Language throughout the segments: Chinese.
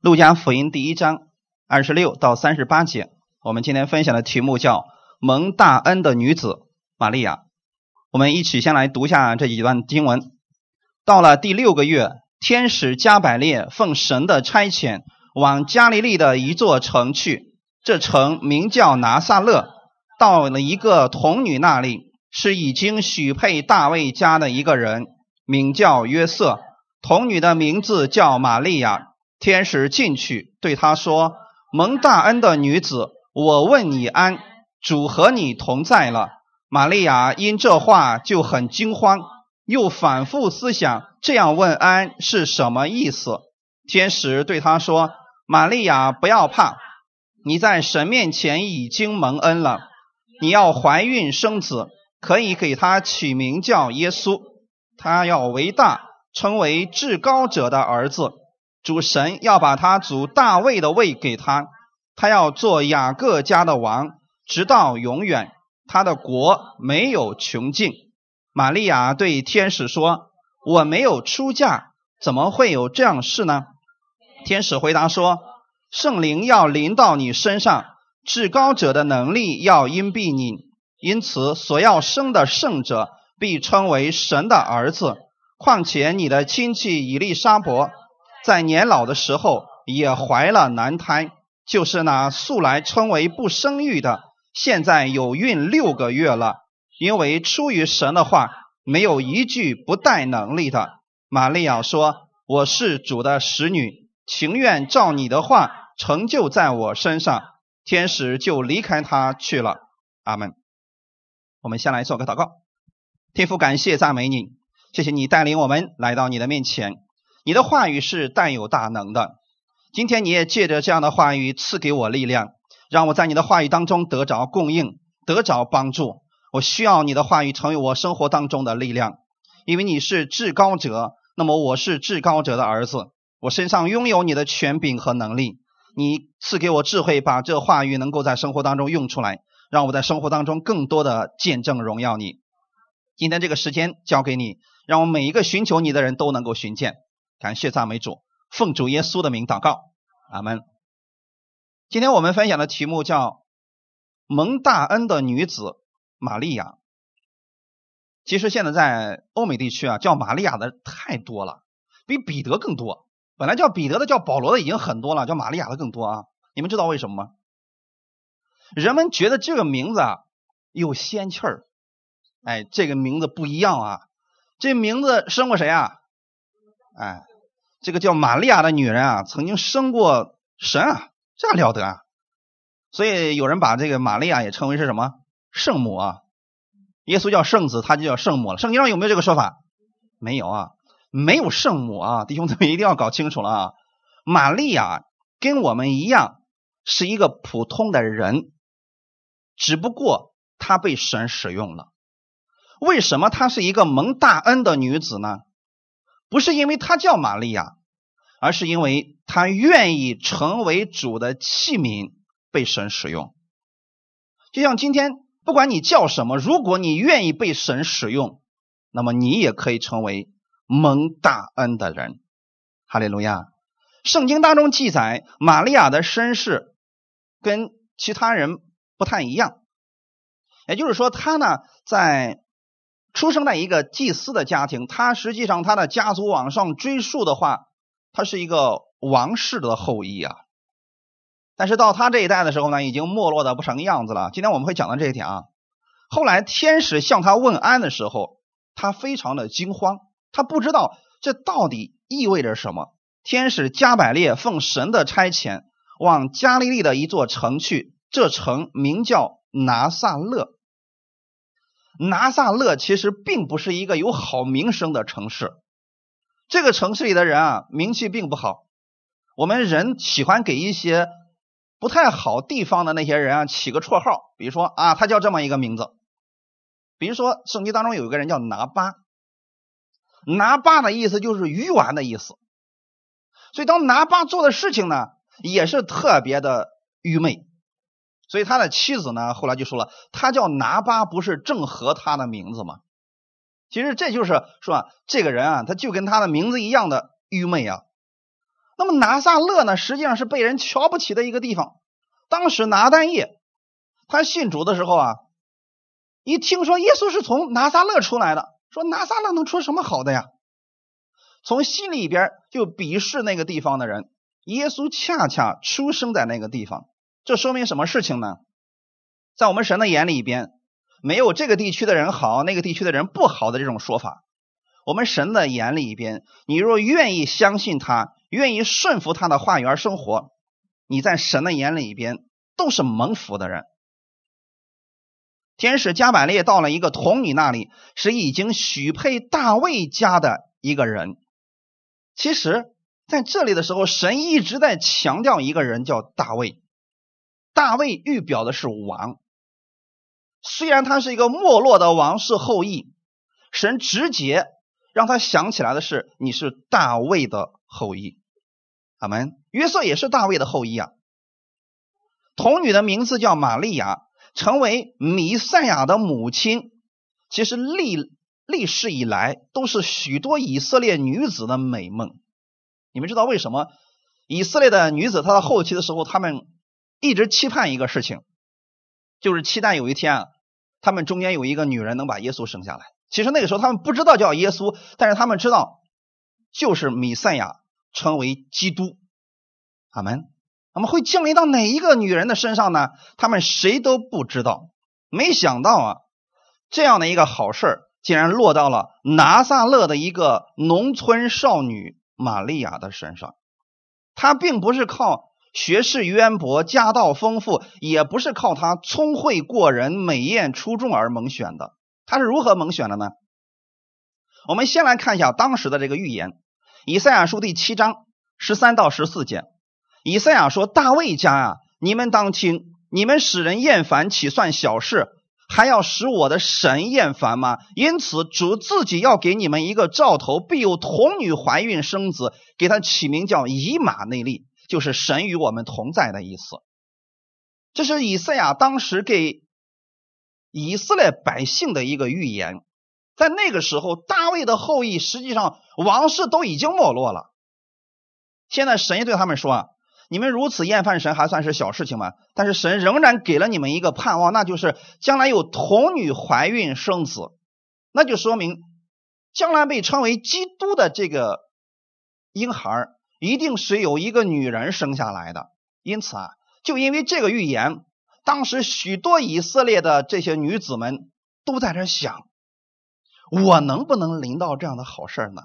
路加福音第一章二十六到三十八节，我们今天分享的题目叫“蒙大恩的女子玛利亚”。我们一起先来读下这几段经文。到了第六个月，天使加百列奉神的差遣，往加利利的一座城去。这城名叫拿撒勒。到了一个童女那里，是已经许配大卫家的一个人，名叫约瑟。童女的名字叫玛利亚。天使进去对他说：“蒙大恩的女子，我问你安，主和你同在了。”玛利亚因这话就很惊慌，又反复思想这样问安是什么意思。天使对他说：“玛利亚，不要怕，你在神面前已经蒙恩了。你要怀孕生子，可以给他起名叫耶稣。他要为大，称为至高者的儿子。”主神要把他祖大卫的位给他，他要做雅各家的王，直到永远。他的国没有穷尽。玛利亚对天使说：“我没有出嫁，怎么会有这样事呢？”天使回答说：“圣灵要临到你身上，至高者的能力要荫庇你，因此所要生的圣者必称为神的儿子。况且你的亲戚以利沙伯。”在年老的时候也怀了男胎，就是那素来称为不生育的，现在有孕六个月了。因为出于神的话，没有一句不带能力的。玛利亚说：“我是主的使女，情愿照你的话成就在我身上。”天使就离开他去了。阿门。我们先来做个祷告，天父，感谢赞美你，谢谢你带领我们来到你的面前。你的话语是带有大能的，今天你也借着这样的话语赐给我力量，让我在你的话语当中得着供应，得着帮助。我需要你的话语成为我生活当中的力量，因为你是至高者，那么我是至高者的儿子，我身上拥有你的权柄和能力。你赐给我智慧，把这话语能够在生活当中用出来，让我在生活当中更多的见证荣耀你。今天这个时间交给你，让我每一个寻求你的人都能够寻见。感谢赞美主，奉主耶稣的名祷告，阿门。今天我们分享的题目叫“蒙大恩的女子玛利亚”。其实现在在欧美地区啊，叫玛利亚的太多了，比彼得更多。本来叫彼得的、叫保罗的已经很多了，叫玛利亚的更多啊。你们知道为什么吗？人们觉得这个名字啊有仙气儿，哎，这个名字不一样啊。这名字生过谁啊？哎。这个叫玛利亚的女人啊，曾经生过神啊，这了得啊！所以有人把这个玛利亚也称为是什么圣母啊？耶稣叫圣子，他就叫圣母了。圣经上有没有这个说法？没有啊，没有圣母啊！弟兄姊妹一定要搞清楚了啊！玛利亚跟我们一样是一个普通的人，只不过她被神使用了。为什么她是一个蒙大恩的女子呢？不是因为她叫玛利亚，而是因为他愿意成为主的器皿，被神使用。就像今天，不管你叫什么，如果你愿意被神使用，那么你也可以成为蒙大恩的人。哈利路亚！圣经当中记载，玛利亚的身世跟其他人不太一样，也就是说，她呢在。出生在一个祭司的家庭，他实际上他的家族往上追溯的话，他是一个王室的后裔啊。但是到他这一代的时候呢，已经没落的不成样子了。今天我们会讲到这一点啊。后来天使向他问安的时候，他非常的惊慌，他不知道这到底意味着什么。天使加百列奉神的差遣，往加利利的一座城去，这城名叫拿撒勒。拿撒勒其实并不是一个有好名声的城市，这个城市里的人啊，名气并不好。我们人喜欢给一些不太好地方的那些人啊起个绰号，比如说啊，他叫这么一个名字。比如说圣经当中有一个人叫拿巴，拿巴的意思就是鱼丸的意思。所以当拿巴做的事情呢，也是特别的愚昧。所以他的妻子呢，后来就说了，他叫拿巴，不是正合他的名字吗？其实这就是说，这个人啊，他就跟他的名字一样的愚昧啊。那么拿撒勒呢，实际上是被人瞧不起的一个地方。当时拿单叶他信主的时候啊，一听说耶稣是从拿撒勒出来的，说拿撒勒能出什么好的呀？从心里边就鄙视那个地方的人。耶稣恰恰出生在那个地方，这说明什么事情呢？在我们神的眼里边，没有这个地区的人好，那个地区的人不好的这种说法。我们神的眼里边，你若愿意相信他，愿意顺服他的话语而生活，你在神的眼里边都是蒙福的人。天使加百列到了一个童女那里，是已经许配大卫家的一个人。其实。在这里的时候，神一直在强调一个人叫大卫。大卫预表的是王，虽然他是一个没落的王室后裔，神直接让他想起来的是你是大卫的后裔。阿门。约瑟也是大卫的后裔啊。童女的名字叫玛利亚，成为弥赛亚的母亲，其实历历世以来都是许多以色列女子的美梦。你们知道为什么以色列的女子她到后期的时候，她们一直期盼一个事情，就是期待有一天啊，他们中间有一个女人能把耶稣生下来。其实那个时候他们不知道叫耶稣，但是他们知道就是弥赛亚成为基督。阿门。那么会降临到哪一个女人的身上呢？他们谁都不知道。没想到啊，这样的一个好事竟然落到了拿撒勒的一个农村少女。玛利亚的身上，她并不是靠学识渊博、家道丰富，也不是靠他聪慧过人、美艳出众而蒙选的。他是如何蒙选的呢？我们先来看一下当时的这个预言，《以赛亚书》第七章十三到十四节。以赛亚说：“大卫家啊，你们当听，你们使人厌烦，岂算小事？”还要使我的神厌烦吗？因此主自己要给你们一个兆头，必有童女怀孕生子，给他起名叫以马内利，就是神与我们同在的意思。这是以赛亚当时给以色列百姓的一个预言。在那个时候，大卫的后裔实际上王室都已经没落了。现在神对他们说啊。你们如此厌烦神，还算是小事情吗？但是神仍然给了你们一个盼望，那就是将来有童女怀孕生子，那就说明将来被称为基督的这个婴孩一定是有一个女人生下来的。因此啊，就因为这个预言，当时许多以色列的这些女子们都在这想：我能不能临到这样的好事呢？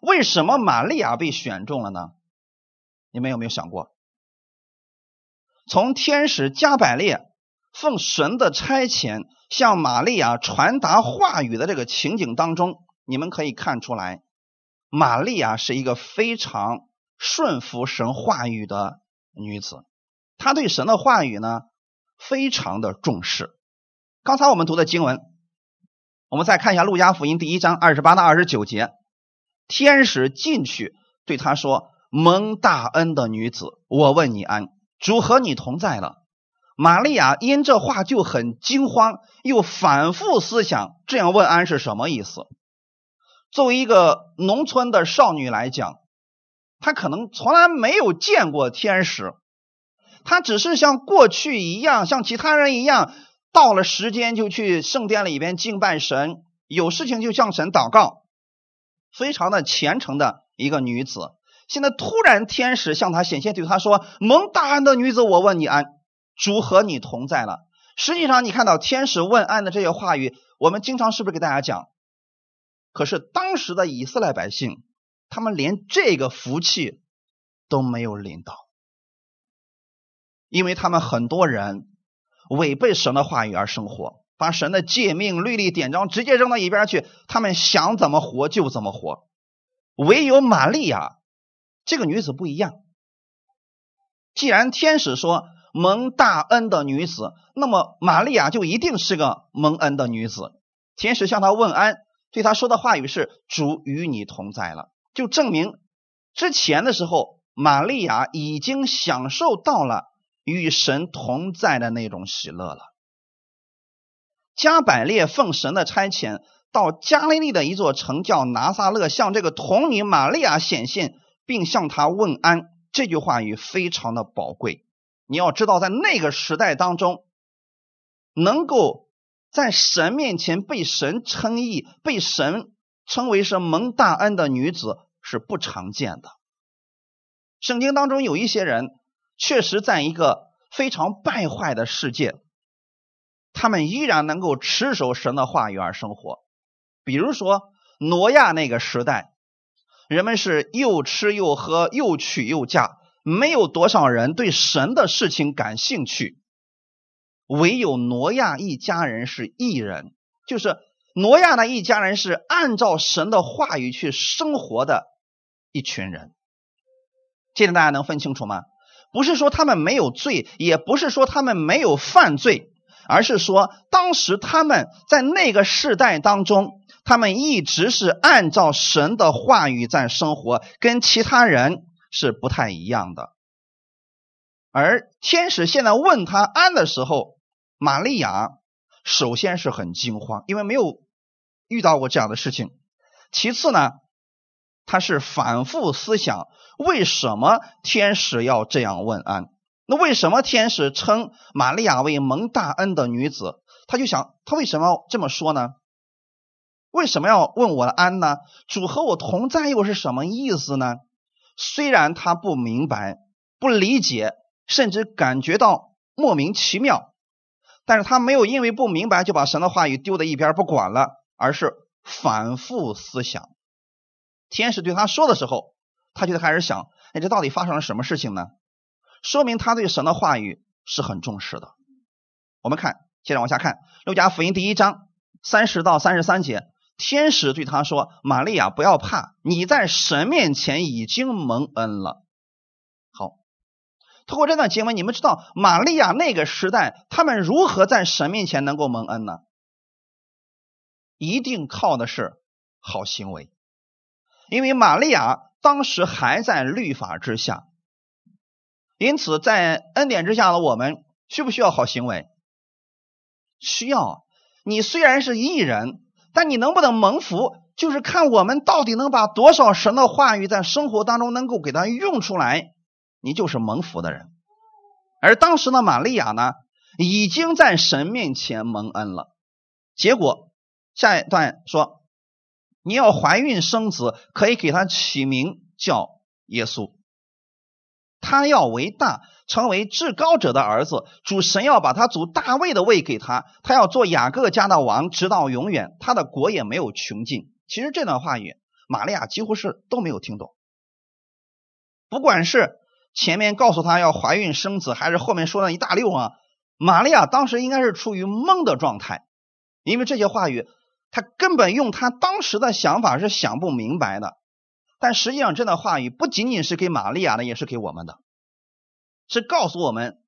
为什么玛利亚被选中了呢？你们有没有想过，从天使加百列奉神的差遣向玛利亚传达话语的这个情景当中，你们可以看出来，玛利亚是一个非常顺服神话语的女子，她对神的话语呢非常的重视。刚才我们读的经文，我们再看一下路加福音第一章二十八到二十九节，天使进去对他说。蒙大恩的女子，我问你安，主和你同在了。玛利亚因这话就很惊慌，又反复思想，这样问安是什么意思？作为一个农村的少女来讲，她可能从来没有见过天使，她只是像过去一样，像其他人一样，到了时间就去圣殿里边敬拜神，有事情就向神祷告，非常的虔诚的一个女子。现在突然，天使向她显现，对她说：“蒙大安的女子，我问你安，主和你同在了。”实际上，你看到天使问安的这些话语，我们经常是不是给大家讲？可是当时的以色列百姓，他们连这个福气都没有领到，因为他们很多人违背神的话语而生活，把神的诫命、律例、典章直接扔到一边去，他们想怎么活就怎么活。唯有玛利亚。这个女子不一样。既然天使说蒙大恩的女子，那么玛利亚就一定是个蒙恩的女子。天使向她问安，对他说的话语是“主与你同在了”，就证明之前的时候，玛利亚已经享受到了与神同在的那种喜乐了。加百列奉神的差遣。到加利利的一座城叫拿撒勒，向这个童女玛利亚显现，并向他问安。这句话语非常的宝贵。你要知道，在那个时代当中，能够在神面前被神称义、被神称为是蒙大恩的女子是不常见的。圣经当中有一些人，确实在一个非常败坏的世界，他们依然能够持守神的话语而生活。比如说挪亚那个时代，人们是又吃又喝，又娶又嫁。没有多少人对神的事情感兴趣，唯有挪亚一家人是异人，就是挪亚的一家人是按照神的话语去生活的一群人。这点大家能分清楚吗？不是说他们没有罪，也不是说他们没有犯罪，而是说当时他们在那个世代当中，他们一直是按照神的话语在生活，跟其他人。是不太一样的，而天使现在问他安的时候，玛利亚首先是很惊慌，因为没有遇到过这样的事情。其次呢，他是反复思想为什么天使要这样问安？那为什么天使称玛利亚为蒙大恩的女子？他就想，他为什么要这么说呢？为什么要问我的安呢？主和我同在又是什么意思呢？虽然他不明白、不理解，甚至感觉到莫名其妙，但是他没有因为不明白就把神的话语丢在一边不管了，而是反复思想。天使对他说的时候，他就开始想：哎，这到底发生了什么事情呢？说明他对神的话语是很重视的。我们看，接着往下看《路加福音》第一章三十到三十三节。天使对他说：“玛利亚，不要怕，你在神面前已经蒙恩了。”通过这段经文，你们知道玛利亚那个时代，他们如何在神面前能够蒙恩呢？一定靠的是好行为，因为玛利亚当时还在律法之下，因此在恩典之下的我们需不需要好行为？需要。你虽然是异人。但你能不能蒙福，就是看我们到底能把多少神的话语在生活当中能够给他用出来，你就是蒙福的人。而当时的玛利亚呢，已经在神面前蒙恩了。结果下一段说，你要怀孕生子，可以给他起名叫耶稣。他要为大，成为至高者的儿子。主神要把他祖大卫的位给他，他要做雅各家的王，直到永远。他的国也没有穷尽。其实这段话语，玛利亚几乎是都没有听懂。不管是前面告诉他要怀孕生子，还是后面说了一大溜啊，玛利亚当时应该是处于懵的状态，因为这些话语，他根本用他当时的想法是想不明白的。但实际上，这段话语不仅仅是给玛利亚的，也是给我们的，是告诉我们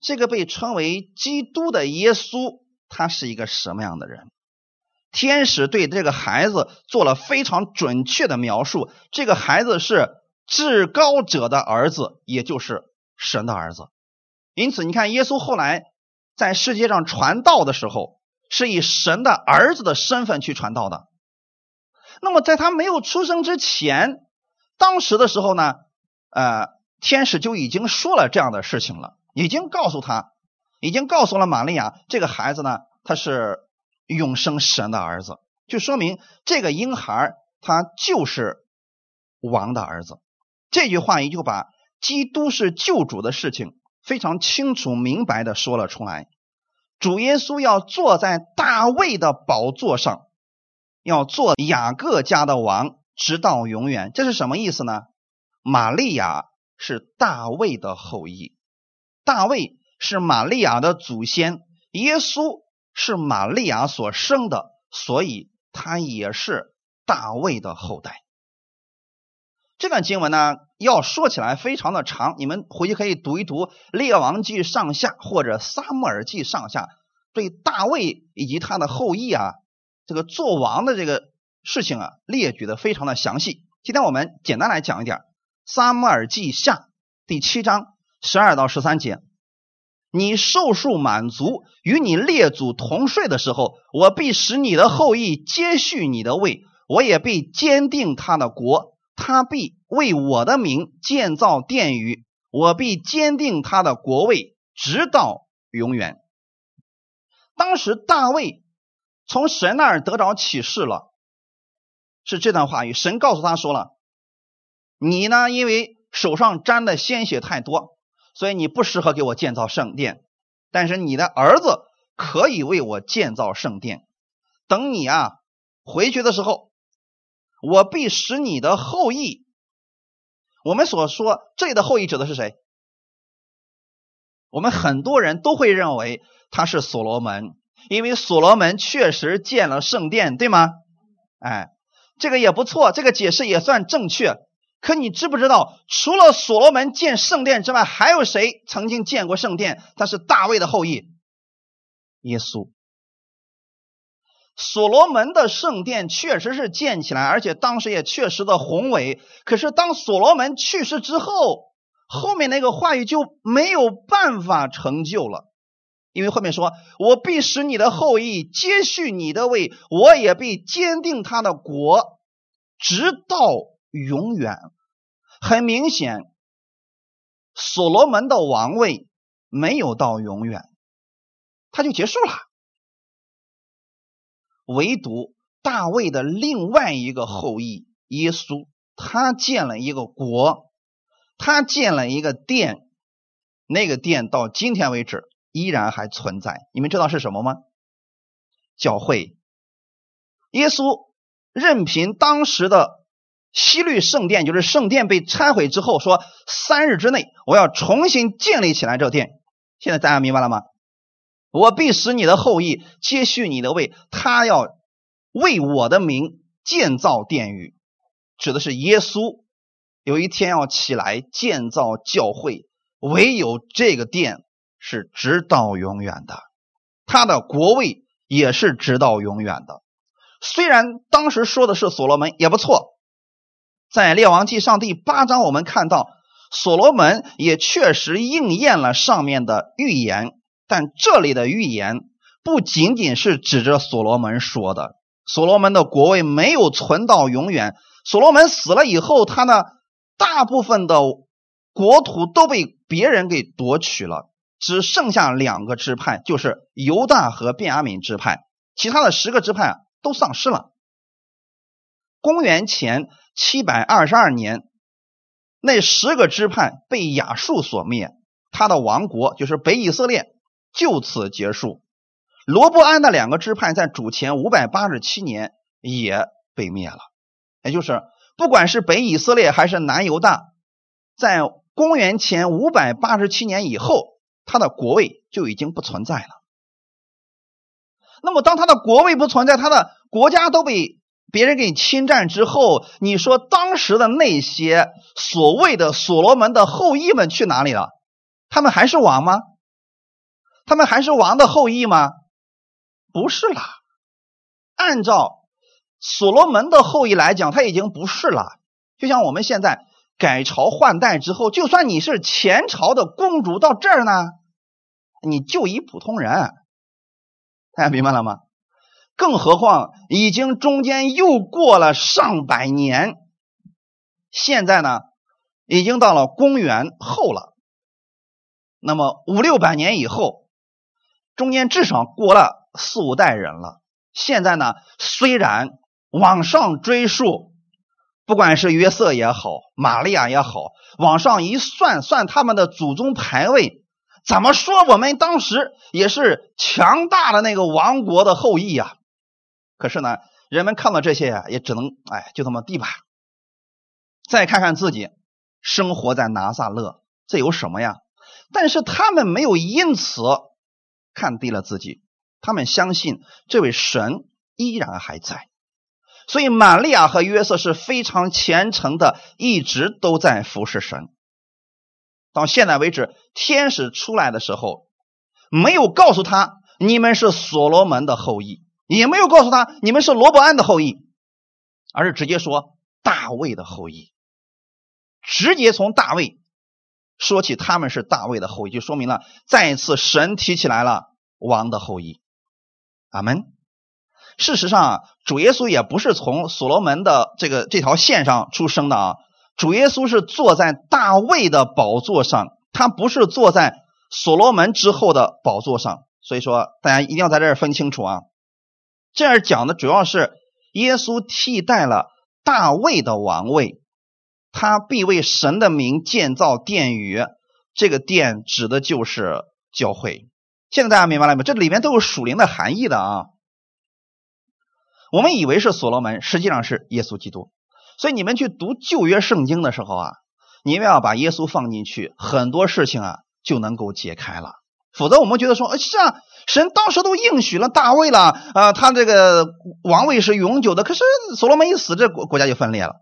这个被称为基督的耶稣，他是一个什么样的人。天使对这个孩子做了非常准确的描述，这个孩子是至高者的儿子，也就是神的儿子。因此，你看耶稣后来在世界上传道的时候，是以神的儿子的身份去传道的。那么，在他没有出生之前，当时的时候呢，呃，天使就已经说了这样的事情了，已经告诉他，已经告诉了玛利亚，这个孩子呢，他是永生神的儿子，就说明这个婴孩他就是王的儿子。这句话也就把基督是救主的事情非常清楚明白的说了出来。主耶稣要坐在大卫的宝座上。要做雅各家的王，直到永远。这是什么意思呢？玛利亚是大卫的后裔，大卫是玛利亚的祖先，耶稣是玛利亚所生的，所以他也是大卫的后代。这段经文呢，要说起来非常的长，你们回去可以读一读《列王记上下》或者《撒母耳记上下》，对大卫以及他的后裔啊。这个做王的这个事情啊，列举的非常的详细。今天我们简单来讲一点，《撒母耳记下》第七章十二到十三节：你寿数满足，与你列祖同睡的时候，我必使你的后裔接续你的位，我也必坚定他的国，他必为我的名建造殿宇，我必坚定他的国位，直到永远。当时大卫从神那儿得着启示了，是这段话语。神告诉他说了：“你呢，因为手上沾的鲜血太多，所以你不适合给我建造圣殿。但是你的儿子可以为我建造圣殿。等你啊回去的时候。”我必使你的后裔。我们所说这里的后裔指的是谁？我们很多人都会认为他是所罗门，因为所罗门确实建了圣殿，对吗？哎，这个也不错，这个解释也算正确。可你知不知道，除了所罗门建圣殿之外，还有谁曾经建过圣殿？他是大卫的后裔，耶稣。所罗门的圣殿确实是建起来，而且当时也确实的宏伟。可是当所罗门去世之后，后面那个话语就没有办法成就了，因为后面说：“我必使你的后裔接续你的位，我也必坚定他的国，直到永远。”很明显，所罗门的王位没有到永远，他就结束了。唯独大卫的另外一个后裔耶稣，他建了一个国，他建了一个殿，那个殿到今天为止依然还存在。你们知道是什么吗？教会。耶稣任凭当时的西律圣殿，就是圣殿被拆毁之后，说三日之内我要重新建立起来这殿。现在大家明白了吗？我必使你的后裔接续你的位，他要为我的名建造殿宇，指的是耶稣有一天要起来建造教会，唯有这个殿是直到永远的，他的国位也是直到永远的。虽然当时说的是所罗门也不错，在列王记上第八章，我们看到所罗门也确实应验了上面的预言。但这里的预言不仅仅是指着所罗门说的，所罗门的国位没有存到永远。所罗门死了以后，他呢大部分的国土都被别人给夺取了，只剩下两个支派，就是犹大和便雅悯支派，其他的十个支派都丧失了。公元前七百二十二年，那十个支派被亚述所灭，他的王国就是北以色列。就此结束。罗伯安的两个支派在主前五百八十七年也被灭了，也就是不管是北以色列还是南犹大，在公元前五百八十七年以后，他的国位就已经不存在了。那么，当他的国位不存在，他的国家都被别人给侵占之后，你说当时的那些所谓的所罗门的后裔们去哪里了？他们还是王吗？他们还是王的后裔吗？不是啦。按照所罗门的后裔来讲，他已经不是了。就像我们现在改朝换代之后，就算你是前朝的公主，到这儿呢，你就一普通人。大家明白了吗？更何况已经中间又过了上百年，现在呢，已经到了公元后了。那么五六百年以后。中间至少过了四五代人了。现在呢，虽然往上追溯，不管是约瑟也好，玛利亚也好，往上一算，算他们的祖宗牌位，怎么说我们当时也是强大的那个王国的后裔呀。可是呢，人们看到这些呀，也只能哎，就这么地吧。再看看自己生活在拿撒勒，这有什么呀？但是他们没有因此。看低了自己，他们相信这位神依然还在，所以玛利亚和约瑟是非常虔诚的，一直都在服侍神。到现在为止，天使出来的时候，没有告诉他你们是所罗门的后裔，也没有告诉他你们是罗伯安的后裔，而是直接说大卫的后裔，直接从大卫。说起他们是大卫的后裔，就说明了再一次神提起来了王的后裔。阿门。事实上，主耶稣也不是从所罗门的这个这条线上出生的啊。主耶稣是坐在大卫的宝座上，他不是坐在所罗门之后的宝座上。所以说，大家一定要在这儿分清楚啊。这儿讲的主要是耶稣替代了大卫的王位，他必为神的名建造殿宇。这个殿指的就是教会。现在大家明白了没有？这里面都有属灵的含义的啊。我们以为是所罗门，实际上是耶稣基督。所以你们去读旧约圣经的时候啊，你们要把耶稣放进去，很多事情啊就能够解开了。否则我们觉得说，是啊，神当时都应许了大卫了，啊，他这个王位是永久的。可是所罗门一死，这国国家就分裂了，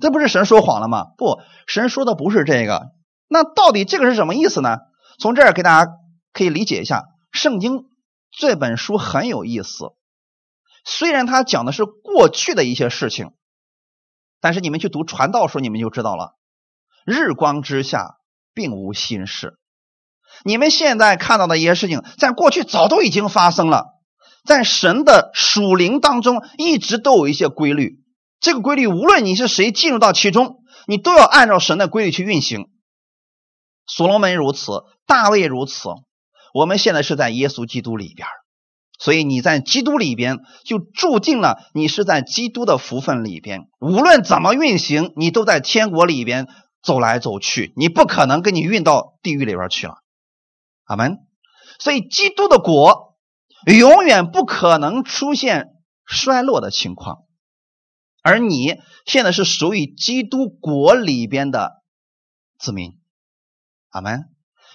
这不是神说谎了吗？不，神说的不是这个。那到底这个是什么意思呢？从这儿给大家可以理解一下，圣经这本书很有意思。虽然它讲的是过去的一些事情，但是你们去读传道书，你们就知道了，日光之下并无新事。你们现在看到的一些事情，在过去早都已经发生了。在神的属灵当中，一直都有一些规律。这个规律，无论你是谁进入到其中，你都要按照神的规律去运行。所罗门如此，大卫如此。我们现在是在耶稣基督里边。所以你在基督里边，就注定了你是在基督的福分里边。无论怎么运行，你都在天国里边走来走去，你不可能给你运到地狱里边去了。阿门。所以基督的国永远不可能出现衰落的情况，而你现在是属于基督国里边的子民。阿门。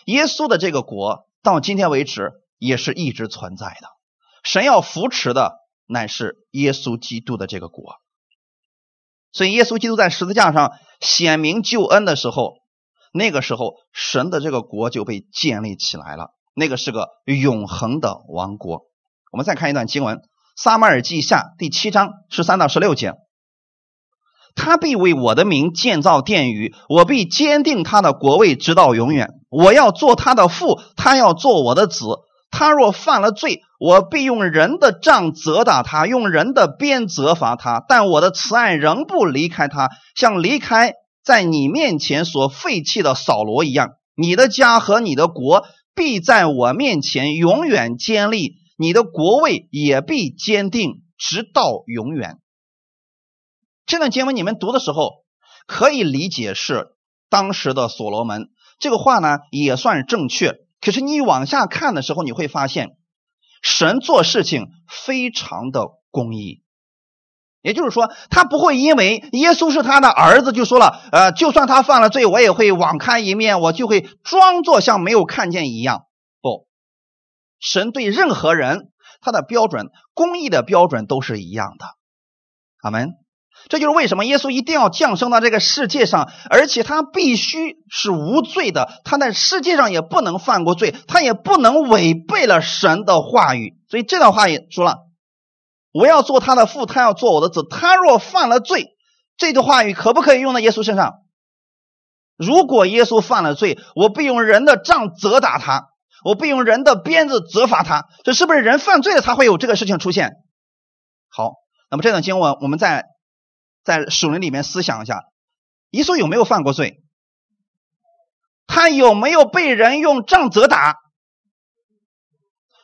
耶稣的这个国到今天为止也是一直存在的。神要扶持的乃是耶稣基督的这个国，所以耶稣基督在十字架上显明救恩的时候，那个时候神的这个国就被建立起来了，那个是个永恒的王国。我们再看一段经文，《撒马尔记下》第七章十三到十六节：他必为我的名建造殿宇，我必坚定他的国位直到永远。我要做他的父，他要做我的子。他若犯了罪，我必用人的杖责打他，用人的鞭责罚他。但我的慈爱仍不离开他，像离开在你面前所废弃的扫罗一样。你的家和你的国必在我面前永远坚立，你的国位也必坚定，直到永远。这段经文你们读的时候，可以理解是当时的所罗门这个话呢，也算正确。可是你往下看的时候，你会发现，神做事情非常的公义。也就是说，他不会因为耶稣是他的儿子，就说了，呃，就算他犯了罪，我也会网开一面，我就会装作像没有看见一样。不，神对任何人，他的标准，公义的标准都是一样的。阿门。这就是为什么耶稣一定要降生到这个世界上，而且他必须是无罪的，他在世界上也不能犯过罪，他也不能违背了神的话语。所以这段话也说了：“我要做他的父，他要做我的子。他若犯了罪，这段话语可不可以用在耶稣身上？如果耶稣犯了罪，我必用人的杖责打他，我必用人的鞭子责罚他。这是不是人犯罪了才会有这个事情出现？好，那么这段经文我们在。在属灵里面思想一下，耶稣有没有犯过罪？他有没有被人用杖责打？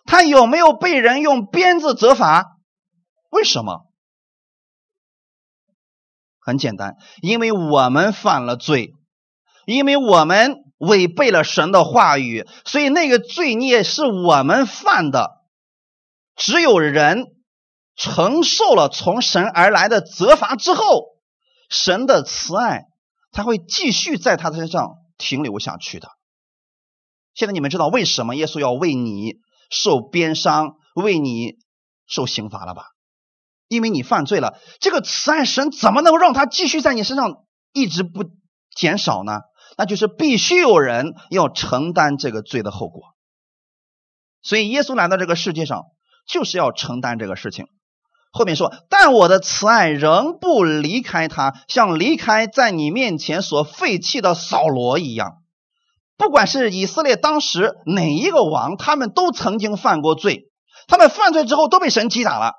他有没有被人用鞭子责罚？为什么？很简单，因为我们犯了罪，因为我们违背了神的话语，所以那个罪孽是我们犯的。只有人。承受了从神而来的责罚之后，神的慈爱才会继续在他身上停留下去的。现在你们知道为什么耶稣要为你受鞭伤、为你受刑罚了吧？因为你犯罪了。这个慈爱神怎么能让他继续在你身上一直不减少呢？那就是必须有人要承担这个罪的后果。所以耶稣来到这个世界上就是要承担这个事情。后面说，但我的慈爱仍不离开他，像离开在你面前所废弃的扫罗一样。不管是以色列当时哪一个王，他们都曾经犯过罪，他们犯罪之后都被神击打了。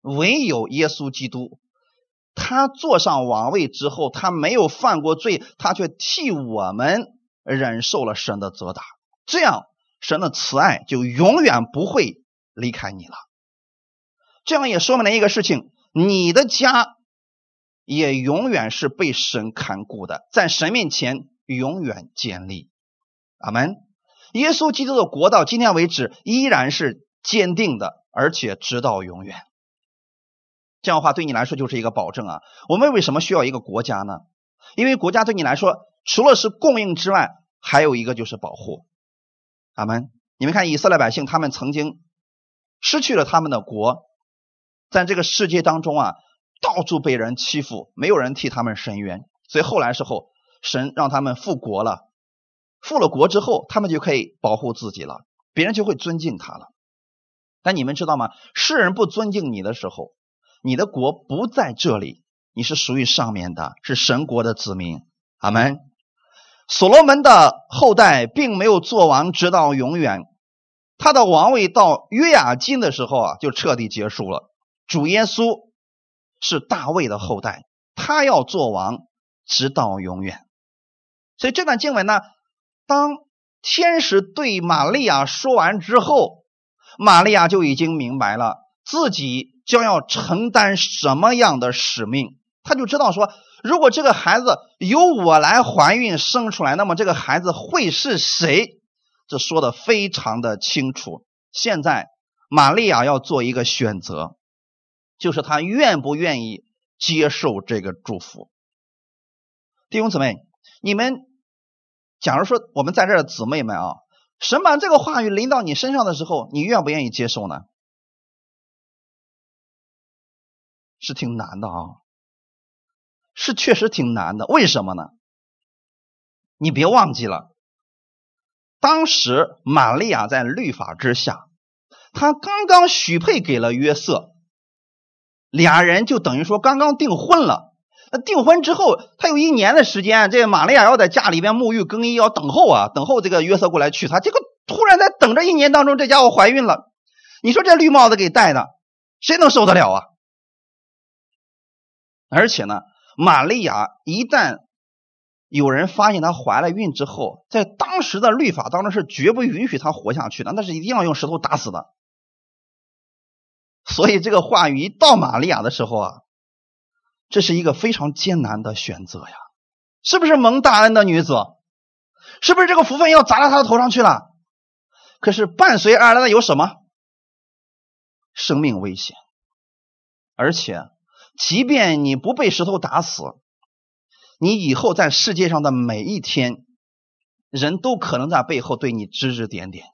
唯有耶稣基督，他坐上王位之后，他没有犯过罪，他却替我们忍受了神的责打。这样，神的慈爱就永远不会离开你了。这样也说明了一个事情：你的家也永远是被神看顾的，在神面前永远建立。阿门。耶稣基督的国到今天为止依然是坚定的，而且直到永远。这样的话对你来说就是一个保证啊。我们为什么需要一个国家呢？因为国家对你来说，除了是供应之外，还有一个就是保护。阿门。你们看以色列百姓，他们曾经失去了他们的国，在这个世界当中啊，到处被人欺负，没有人替他们伸冤，所以后来时候，神让他们复国了。复了国之后，他们就可以保护自己了，别人就会尊敬他了。但你们知道吗？世人不尊敬你的时候，你的国不在这里，你是属于上面的，是神国的子民。阿门。所罗门的后代并没有做王直到永远，他的王位到约雅金的时候啊，就彻底结束了。主耶稣是大卫的后代，他要做王直到永远。所以这段经文呢？当天使对玛利亚说完之后，玛利亚就已经明白了自己将要承担什么样的使命。他就知道说，如果这个孩子由我来怀孕生出来，那么这个孩子会是谁？这说的非常的清楚。现在玛利亚要做一个选择，就是他愿不愿意接受这个祝福。弟兄姊妹，你们。假如说我们在这儿的姊妹们啊，神把这个话语临到你身上的时候，你愿不愿意接受呢？是挺难的啊，是确实挺难的。为什么呢？你别忘记了，当时玛利亚在律法之下，她刚刚许配给了约瑟，俩人就等于说刚刚订婚了。那订婚之后，他有一年的时间，这玛利亚要在家里边沐浴更衣，要等候啊，等候这个约瑟过来娶她。结果突然在等着一年当中，这家伙怀孕了。你说这绿帽子给戴的，谁能受得了啊？而且呢，玛利亚一旦有人发现她怀了孕之后，在当时的律法当中是绝不允许她活下去的，那是一定要用石头打死的。所以这个话语一到玛利亚的时候啊。这是一个非常艰难的选择呀，是不是蒙大恩的女子？是不是这个福分要砸到她的头上去了？可是伴随而来的有什么？生命危险，而且，即便你不被石头打死，你以后在世界上的每一天，人都可能在背后对你指指点点。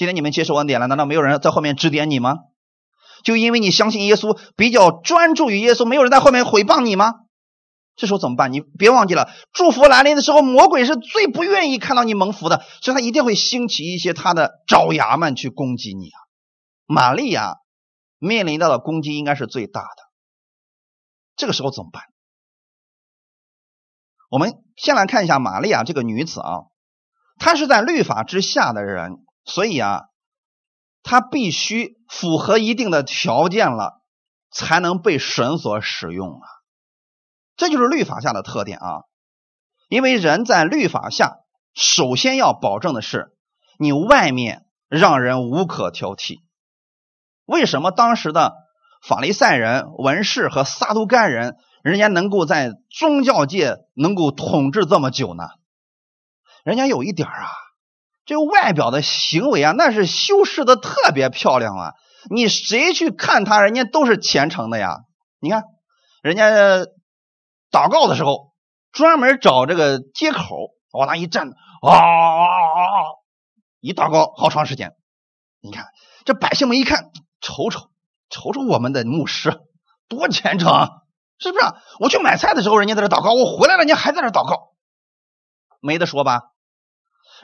今天你们接受恩典了，难道没有人在后面指点你吗？就因为你相信耶稣，比较专注于耶稣，没有人在后面诽谤你吗？这时候怎么办？你别忘记了，祝福来临的时候，魔鬼是最不愿意看到你蒙福的，所以他一定会兴起一些他的爪牙们去攻击你啊。玛利亚面临到的攻击应该是最大的，这个时候怎么办？我们先来看一下玛利亚这个女子啊，她是在律法之下的人，所以啊。他必须符合一定的条件了，才能被神所使用啊！这就是律法下的特点啊！因为人在律法下，首先要保证的是你外面让人无可挑剔。为什么当时的法利赛人、文士和撒都该人，人家能够在宗教界能够统治这么久呢？人家有一点啊。这外表的行为啊，那是修饰的特别漂亮啊！你谁去看他，人家都是虔诚的呀。你看，人家祷告的时候，专门找这个街口往那一站，啊啊啊！一祷告好长时间。你看这百姓们一看，瞅瞅瞅瞅我们的牧师多虔诚，是不是？我去买菜的时候，人家在这祷告；我回来了，人家还在这祷告，没得说吧？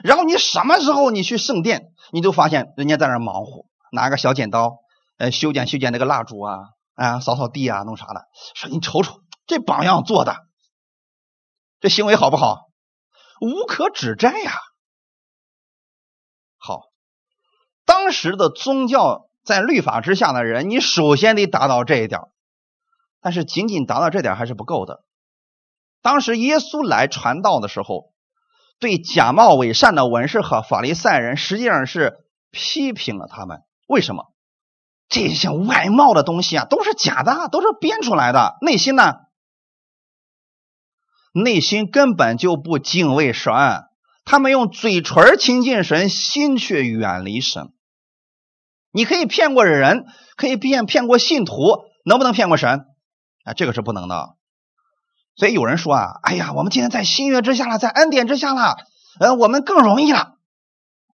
然后你什么时候你去圣殿，你就发现人家在那忙活，拿个小剪刀，呃，修剪修剪那个蜡烛啊，啊，扫扫地啊，弄啥的。说你瞅瞅这榜样做的，这行为好不好？无可指摘呀。好，当时的宗教在律法之下的人，你首先得达到这一点。但是仅仅达到这点还是不够的。当时耶稣来传道的时候，对假冒伪善的文士和法利赛人，实际上是批评了他们。为什么？这些外貌的东西啊，都是假的，都是编出来的。内心呢，内心根本就不敬畏神。他们用嘴唇亲近神，心却远离神。你可以骗过人，可以骗骗过信徒，能不能骗过神？啊，这个是不能的。所以有人说啊，哎呀，我们今天在新约之下了，在恩典之下了，呃，我们更容易了。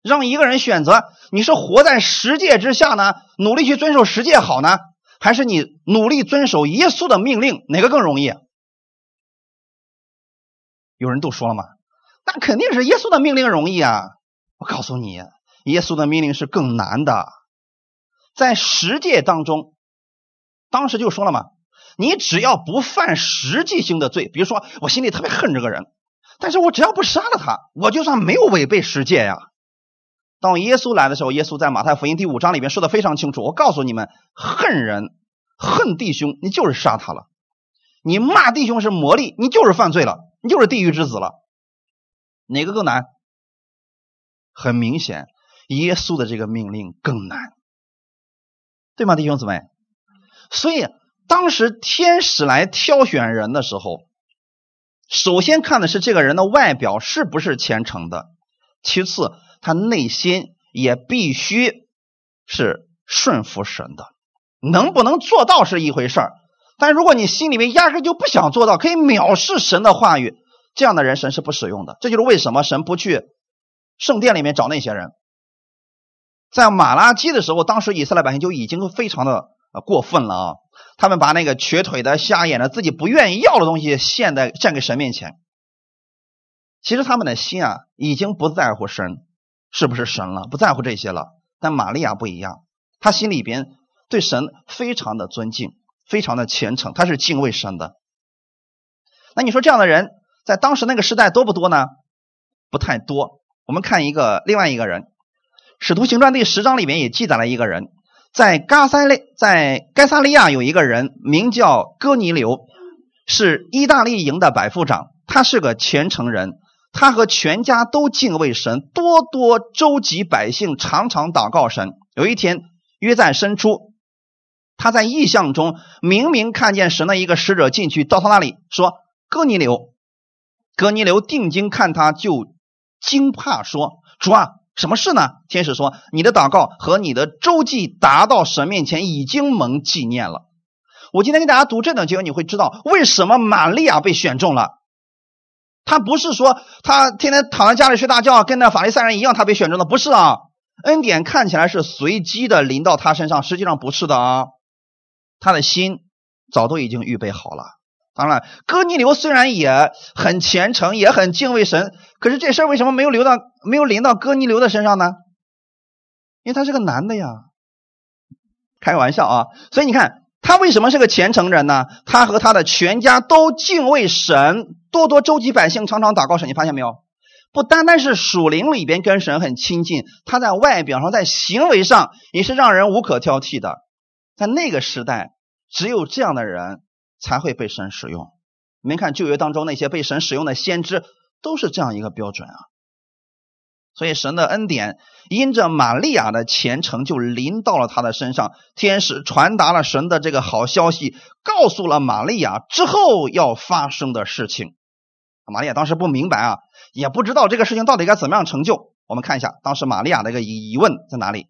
让一个人选择，你是活在十诫之下呢，努力去遵守十诫好呢，还是你努力遵守耶稣的命令，哪个更容易？有人都说了嘛。那肯定是耶稣的命令容易啊！我告诉你，耶稣的命令是更难的。在十诫当中，当时就说了嘛，你只要不犯实际性的罪，比如说我心里特别恨这个人，但是我只要不杀了他，我就算没有违背十诫呀。当耶稣来的时候，耶稣在马太福音第五章里面说的非常清楚。我告诉你们，恨人、恨弟兄，你就是杀他了；你骂弟兄是魔力，你就是犯罪了，你就是地狱之子了。哪个更难？很明显，耶稣的这个命令更难，对吗，弟兄姊妹？所以当时天使来挑选人的时候，首先看的是这个人的外表是不是虔诚的，其次他内心也必须是顺服神的，能不能做到是一回事儿，但如果你心里面压根就不想做到，可以藐视神的话语。这样的人神是不使用的，这就是为什么神不去圣殿里面找那些人。在马拉基的时候，当时以色列百姓就已经非常的啊过分了啊！他们把那个瘸腿的、瞎眼的、自己不愿意要的东西献在献给神面前。其实他们的心啊，已经不在乎神是不是神了，不在乎这些了。但玛利亚不一样，她心里边对神非常的尊敬，非常的虔诚，她是敬畏神的。那你说这样的人？在当时那个时代多不多呢？不太多。我们看一个另外一个人，《使徒行传》第十章里面也记载了一个人，在加塞利，在该萨利亚有一个人名叫哥尼流，是意大利营的百夫长，他是个虔诚人，他和全家都敬畏神，多多周集百姓，常常祷告神。有一天约在深处，他在异象中明明看见神的一个使者进去到他那里说：“哥尼流。”哥尼流定睛看他，就惊怕说：“主啊，什么事呢？”天使说：“你的祷告和你的周记达到神面前，已经蒙纪念了。”我今天给大家读这段经文，你会知道为什么玛利亚被选中了。他不是说他天天躺在家里睡大觉，跟那法利赛人一样，他被选中的不是啊。恩典看起来是随机的临到他身上，实际上不是的啊。他的心早都已经预备好了。当然，哥尼流虽然也很虔诚，也很敬畏神，可是这事儿为什么没有流到、没有临到哥尼流的身上呢？因为他是个男的呀。开玩笑啊！所以你看，他为什么是个虔诚人呢？他和他的全家都敬畏神，多多周集百姓，常常祷告神。你发现没有？不单单是属灵里边跟神很亲近，他在外表上、在行为上也是让人无可挑剔的。在那个时代，只有这样的人。才会被神使用。你们看旧约当中那些被神使用的先知，都是这样一个标准啊。所以神的恩典因着玛利亚的虔诚，就临到了他的身上。天使传达了神的这个好消息，告诉了玛利亚之后要发生的事情。玛利亚当时不明白啊，也不知道这个事情到底该怎么样成就。我们看一下当时玛利亚的一个疑问在哪里。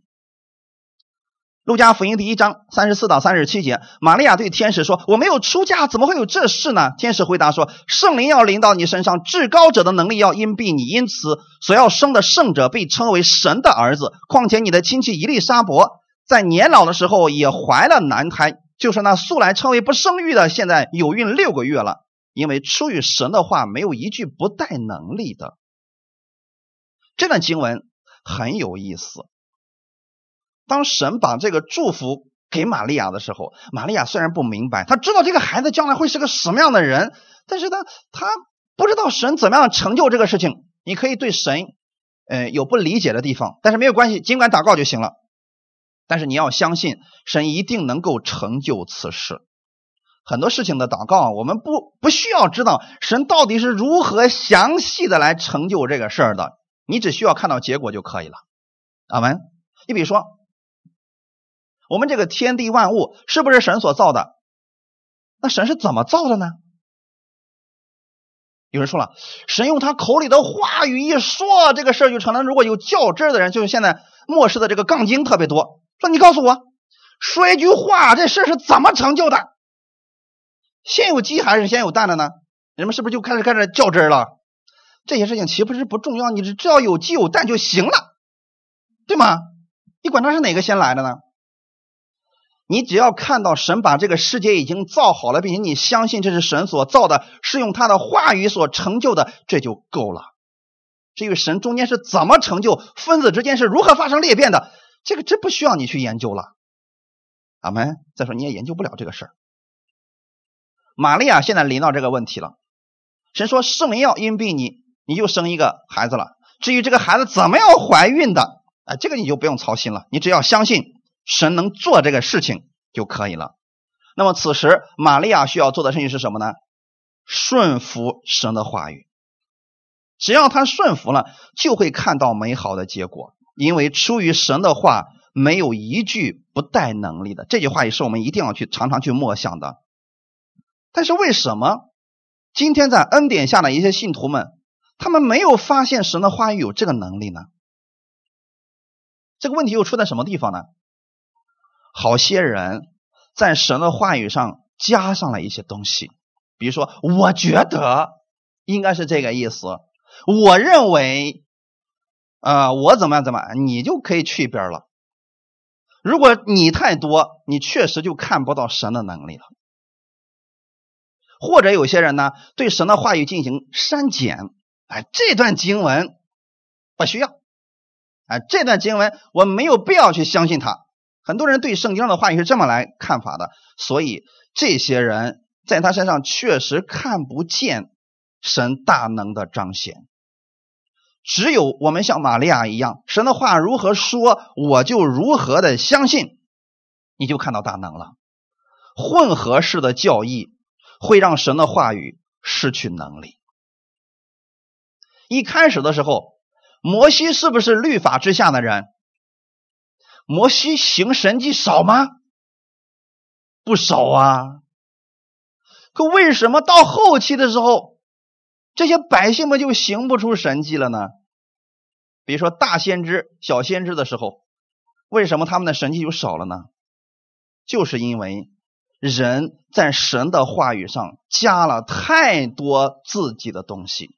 路加福音第一章三十四到三十七节，玛利亚对天使说：“我没有出嫁，怎么会有这事呢？”天使回答说：“圣灵要临到你身上，至高者的能力要荫蔽你，因此所要生的圣者被称为神的儿子。况且你的亲戚伊丽莎伯在年老的时候也怀了男胎，就是那素来称为不生育的，现在有孕六个月了。因为出于神的话，没有一句不带能力的。”这段经文很有意思。当神把这个祝福给玛利亚的时候，玛利亚虽然不明白，她知道这个孩子将来会是个什么样的人，但是呢，她不知道神怎么样成就这个事情。你可以对神，呃，有不理解的地方，但是没有关系，尽管祷告就行了。但是你要相信，神一定能够成就此事。很多事情的祷告，我们不不需要知道神到底是如何详细的来成就这个事儿的，你只需要看到结果就可以了。阿门。你比如说，我们这个天地万物是不是神所造的？那神是怎么造的呢？有人说了，神用他口里的话语一说，这个事儿就成了。如果有较真的人，就是现在末世的这个杠精特别多，说你告诉我，说一句话，这事是怎么成就的？先有鸡还是先有蛋的呢？人们是不是就开始开始较真了？这些事情岂不是不重要？你只要有鸡有蛋就行了，对吗？你管它是哪个先来的呢？你只要看到神把这个世界已经造好了，并且你相信这是神所造的，是用他的话语所成就的，这就够了。至于神中间是怎么成就，分子之间是如何发生裂变的，这个真不需要你去研究了。阿门。再说你也研究不了这个事儿。玛利亚现在临到这个问题了，神说圣灵要因庇你，你就生一个孩子了。至于这个孩子怎么样怀孕的，啊，这个你就不用操心了，你只要相信。神能做这个事情就可以了。那么此时玛利亚需要做的事情是什么呢？顺服神的话语。只要他顺服了，就会看到美好的结果。因为出于神的话，没有一句不带能力的。这句话也是我们一定要去常常去默想的。但是为什么今天在恩典下的一些信徒们，他们没有发现神的话语有这个能力呢？这个问题又出在什么地方呢？好些人在神的话语上加上了一些东西，比如说，我觉得应该是这个意思，我认为，啊，我怎么样怎么样，你就可以去一边了。如果你太多，你确实就看不到神的能力了。或者有些人呢，对神的话语进行删减，哎，这段经文不需要，哎，这段经文我没有必要去相信他。很多人对圣经上的话语是这么来看法的，所以这些人在他身上确实看不见神大能的彰显。只有我们像玛利亚一样，神的话如何说，我就如何的相信，你就看到大能了。混合式的教义会让神的话语失去能力。一开始的时候，摩西是不是律法之下的人？摩西行神迹少吗？不少啊。可为什么到后期的时候，这些百姓们就行不出神迹了呢？比如说大先知、小先知的时候，为什么他们的神迹就少了呢？就是因为人在神的话语上加了太多自己的东西。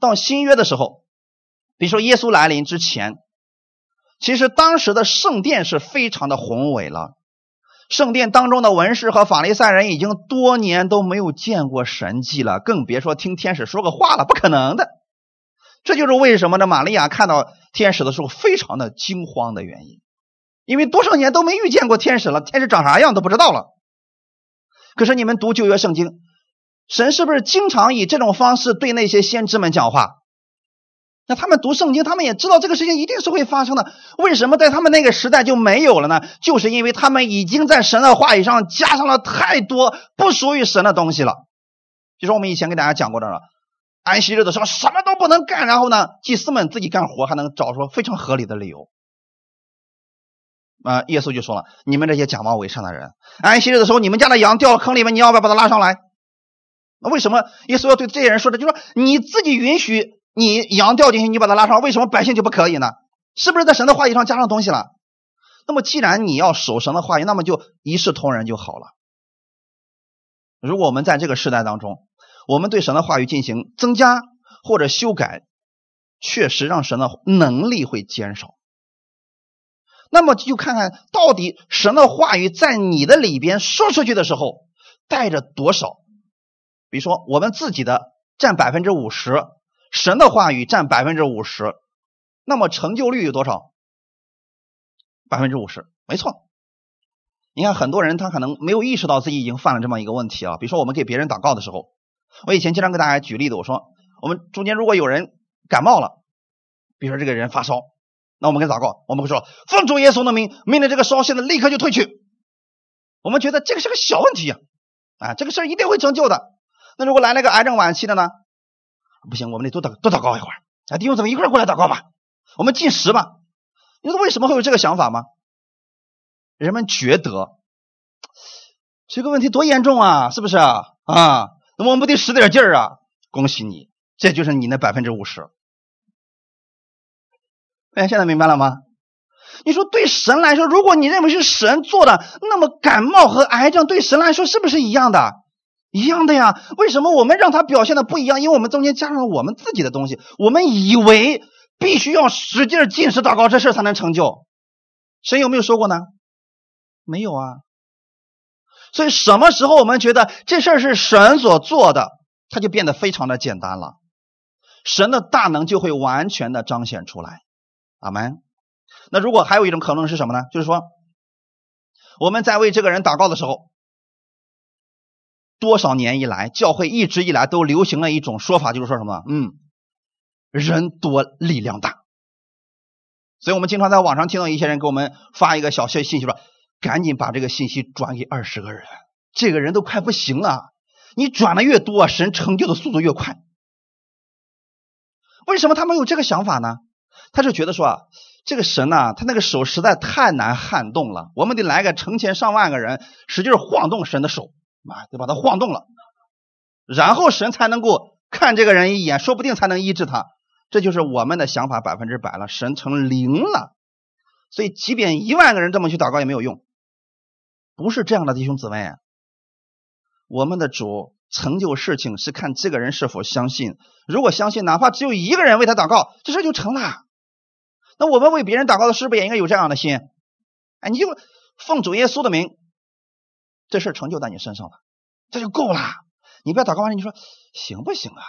到新约的时候，比如说耶稣来临之前。其实当时的圣殿是非常的宏伟了，圣殿当中的文士和法利赛人已经多年都没有见过神迹了，更别说听天使说个话了，不可能的。这就是为什么这玛利亚看到天使的时候非常的惊慌的原因，因为多少年都没遇见过天使了，天使长啥样都不知道了。可是你们读旧约圣经，神是不是经常以这种方式对那些先知们讲话？那他们读圣经，他们也知道这个事情一定是会发生的。为什么在他们那个时代就没有了呢？就是因为他们已经在神的话语上加上了太多不属于神的东西了。就说我们以前给大家讲过的了，安息日的时候什么都不能干，然后呢，祭司们自己干活还能找出非常合理的理由。啊，耶稣就说了：“你们这些假冒伪善的人，安息日的时候你们家的羊掉了坑里面，你要不要把它拉上来？那为什么耶稣要对这些人说的？就说你自己允许。”你羊掉进去，你把它拉上，为什么百姓就不可以呢？是不是在神的话语上加上东西了？那么既然你要守神的话语，那么就一视同仁就好了。如果我们在这个时代当中，我们对神的话语进行增加或者修改，确实让神的能力会减少。那么就看看到底神的话语在你的里边说出去的时候带着多少。比如说我们自己的占百分之五十。神的话语占百分之五十，那么成就率有多少？百分之五十，没错。你看很多人他可能没有意识到自己已经犯了这么一个问题啊。比如说我们给别人祷告的时候，我以前经常给大家举例子，我说我们中间如果有人感冒了，比如说这个人发烧，那我们该祷告，我们会说奉主耶稣的名，命令这个烧现在立刻就退去。我们觉得这个是个小问题呀，啊，这个事儿一定会成就的。那如果来了个癌症晚期的呢？不行，我们得多祷多祷告一会儿。啊，弟兄姊妹一块过来祷告吧，我们进食吧。你说为什么会有这个想法吗？人们觉得这个问题多严重啊，是不是啊？啊，那我们不得使点劲儿啊！恭喜你，这就是你那百分之五十。哎，现在明白了吗？你说对神来说，如果你认为是神做的，那么感冒和癌症对神来说是不是一样的？一样的呀。为什么我们让他表现的不一样？因为我们中间加上了我们自己的东西。我们以为必须要使劲进食祷告这事才能成就。神有没有说过呢？没有啊。所以什么时候我们觉得这事儿是神所做的，它就变得非常的简单了，神的大能就会完全的彰显出来。阿门。那如果还有一种可能是什么呢？就是说，我们在为这个人祷告的时候，多少年以来，教会一直以来都流行了一种说法，就是说什么？嗯，人多力量大。所以我们经常在网上听到一些人给我们发一个小信信息说：“赶紧把这个信息转给二十个人，这个人都快不行了。你转的越多，神成就的速度越快。”为什么他们有这个想法呢？他是觉得说啊，这个神呐，他那个手实在太难撼动了，我们得来个成千上万个人使劲晃动神的手啊，得把它晃动了，然后神才能够看这个人一眼，说不定才能医治他。这就是我们的想法百分之百了，神成灵了。所以，即便一万个人这么去祷告也没有用，不是这样的，弟兄姊妹。我们的主成就事情是看这个人是否相信，如果相信，哪怕只有一个人为他祷告，这事就成了。那我们为别人祷告的是不是也应该有这样的心？哎，你就奉主耶稣的名，这事成就在你身上了，这就够了。你不要祷告完了，你说行不行啊？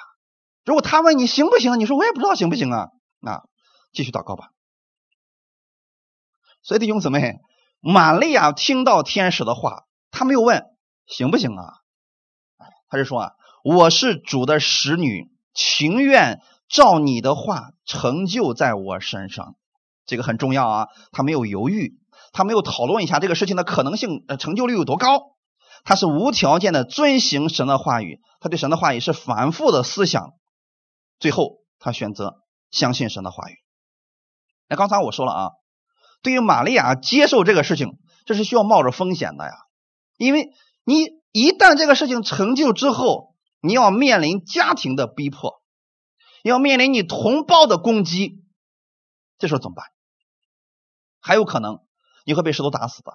如果他问你行不行，你说我也不知道行不行啊。那继续祷告吧。所以弟兄姊妹，玛利亚听到天使的话，他没有问行不行啊，他就说啊，我是主的使女，情愿。照你的话成就在我身上，这个很重要啊！他没有犹豫，他没有讨论一下这个事情的可能性，呃，成就率有多高？他是无条件的遵行神的话语，他对神的话语是反复的思想，最后他选择相信神的话语。那刚才我说了啊，对于玛利亚接受这个事情，这是需要冒着风险的呀，因为你一旦这个事情成就之后，你要面临家庭的逼迫。要面临你同胞的攻击，这时候怎么办？还有可能你会被石头打死的。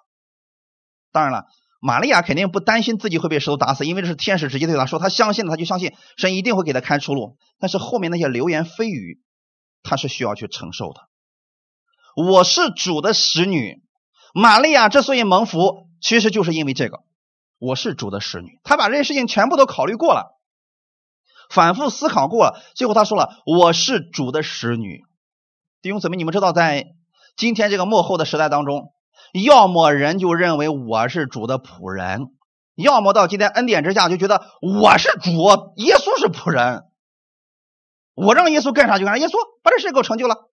当然了，玛利亚肯定不担心自己会被石头打死，因为这是天使直接对他说，他相信了，他就相信神一定会给他开出路。但是后面那些流言蜚语，他是需要去承受的。我是主的使女，玛利亚之所以蒙福，其实就是因为这个。我是主的使女，他把这些事情全部都考虑过了。反复思考过了，最后他说了：“我是主的使女。”弟兄姊妹，你们知道，在今天这个幕后的时代当中，要么人就认为我是主的仆人，要么到今天恩典之下就觉得我是主，耶稣是仆人，我让耶稣干啥就干啥，耶稣把这事给我成就了。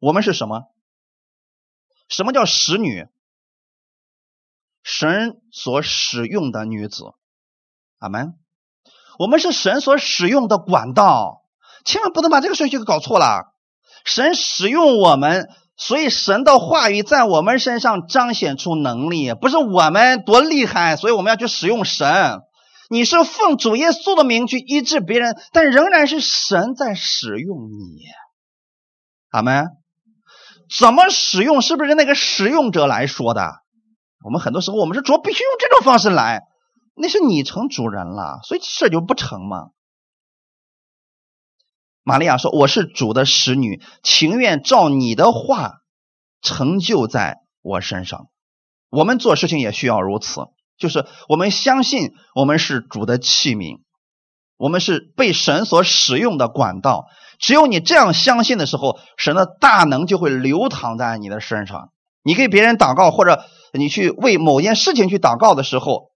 我们是什么？什么叫使女？神所使用的女子。阿门。我们是神所使用的管道，千万不能把这个顺序给搞错了。神使用我们，所以神的话语在我们身上彰显出能力，不是我们多厉害，所以我们要去使用神。你是奉主耶稣的名去医治别人，但仍然是神在使用你。阿门。怎么使用，是不是那个使用者来说的？我们很多时候，我们是主必须用这种方式来。那是你成主人了，所以事就不成嘛。玛利亚说：“我是主的使女，情愿照你的话成就在我身上。”我们做事情也需要如此，就是我们相信我们是主的器皿，我们是被神所使用的管道。只有你这样相信的时候，神的大能就会流淌在你的身上。你给别人祷告，或者你去为某件事情去祷告的时候。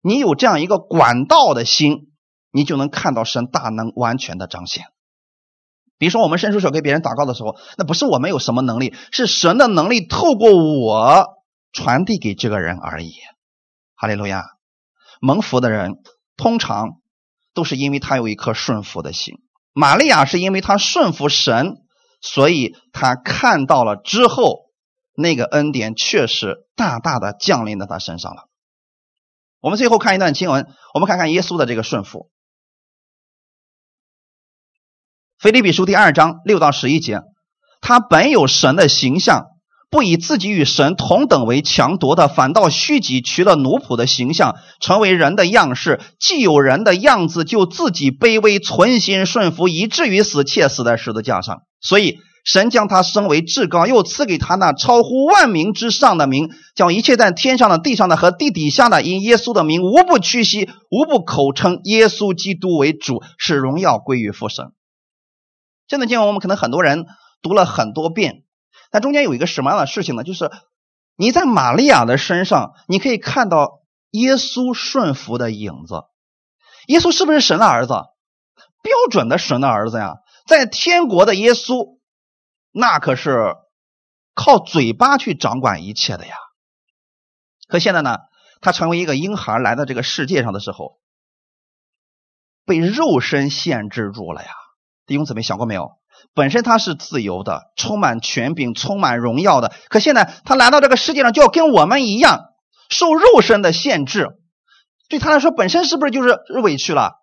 你有这样一个管道的心，你就能看到神大能完全的彰显。比如说，我们伸出手给别人祷告的时候，那不是我们有什么能力，是神的能力透过我传递给这个人而已。哈利路亚！蒙福的人通常都是因为他有一颗顺服的心。玛利亚是因为她顺服神，所以她看到了之后，那个恩典确实大大的降临在她身上了。我们最后看一段经文，我们看看耶稣的这个顺服。腓立比书第二章六到十一节，他本有神的形象，不以自己与神同等为强夺的，反倒虚己，取了奴仆的形象，成为人的样式。既有人的样子，就自己卑微，存心顺服，以至于死，且死在十字架上。所以神将他升为至高，又赐给他那超乎万名之上的名，叫一切在天上的、地上的和地底下的，因耶稣的名，无不屈膝，无不口称耶稣基督为主，使荣耀归于父神。这段经文我们可能很多人读了很多遍，但中间有一个什么样的事情呢？就是你在玛利亚的身上，你可以看到耶稣顺服的影子。耶稣是不是神的儿子？标准的神的儿子呀！在天国的耶稣，那可是靠嘴巴去掌管一切的呀。可现在呢，他成为一个婴孩来到这个世界上的时候，被肉身限制住了呀。弟兄姊妹想过没有？本身他是自由的，充满权柄，充满荣耀的。可现在他来到这个世界上，就要跟我们一样受肉身的限制。对他来说，本身是不是就是委屈了？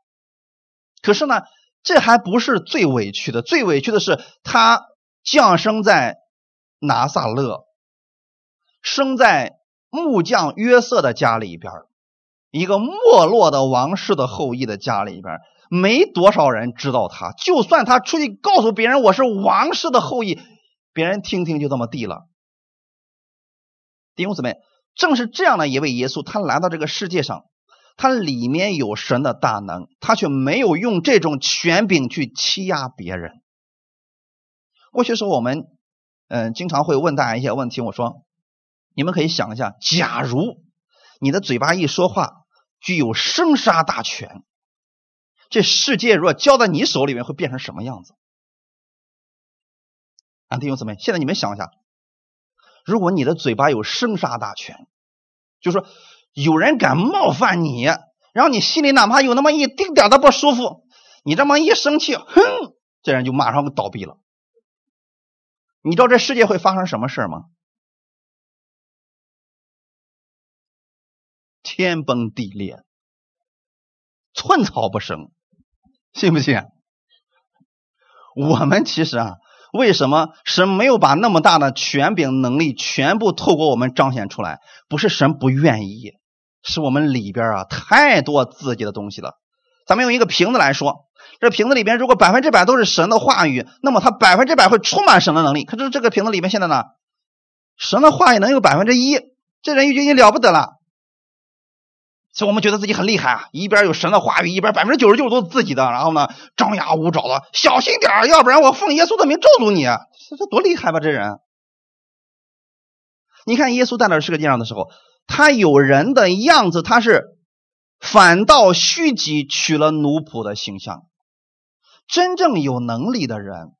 可是呢，这还不是最委屈的，最委屈的是他降生在拿撒勒，生在木匠约瑟的家里边，一个没落的王室的后裔的家里边。没多少人知道他，就算他出去告诉别人我是王室的后裔，别人听听就这么地了。弟兄姊妹，正是这样的一位耶稣，他来到这个世界上，他里面有神的大能，他却没有用这种权柄去欺压别人。过去时候我们嗯经常会问大家一些问题，我说你们可以想一下，假如你的嘴巴一说话具有生杀大权。这世界若交在你手里面，会变成什么样子？啊，弟兄姊妹，现在你们想一下，如果你的嘴巴有生杀大权，就说有人敢冒犯你，然后你心里哪怕有那么一丁点的不舒服，你这么一生气，哼，这人就马上倒闭了。你知道这世界会发生什么事吗？天崩地裂，寸草不生。信不信？我们其实啊，为什么神没有把那么大的权柄能力全部透过我们彰显出来？不是神不愿意，是我们里边啊太多自己的东西了。咱们用一个瓶子来说，这瓶子里边如果百分之百都是神的话语，那么它百分之百会充满神的能力。可是这个瓶子里面现在呢，神的话语能有百分之一，这人已经了不得了。所以我们觉得自己很厉害啊，一边有神的话语，一边百分之九十九都是自己的，然后呢张牙舞爪的，小心点要不然我奉耶稣的名咒诅你，这这多厉害吧这人！你看耶稣在那世界上的时候，他有人的样子，他是反倒虚己，取了奴仆的形象。真正有能力的人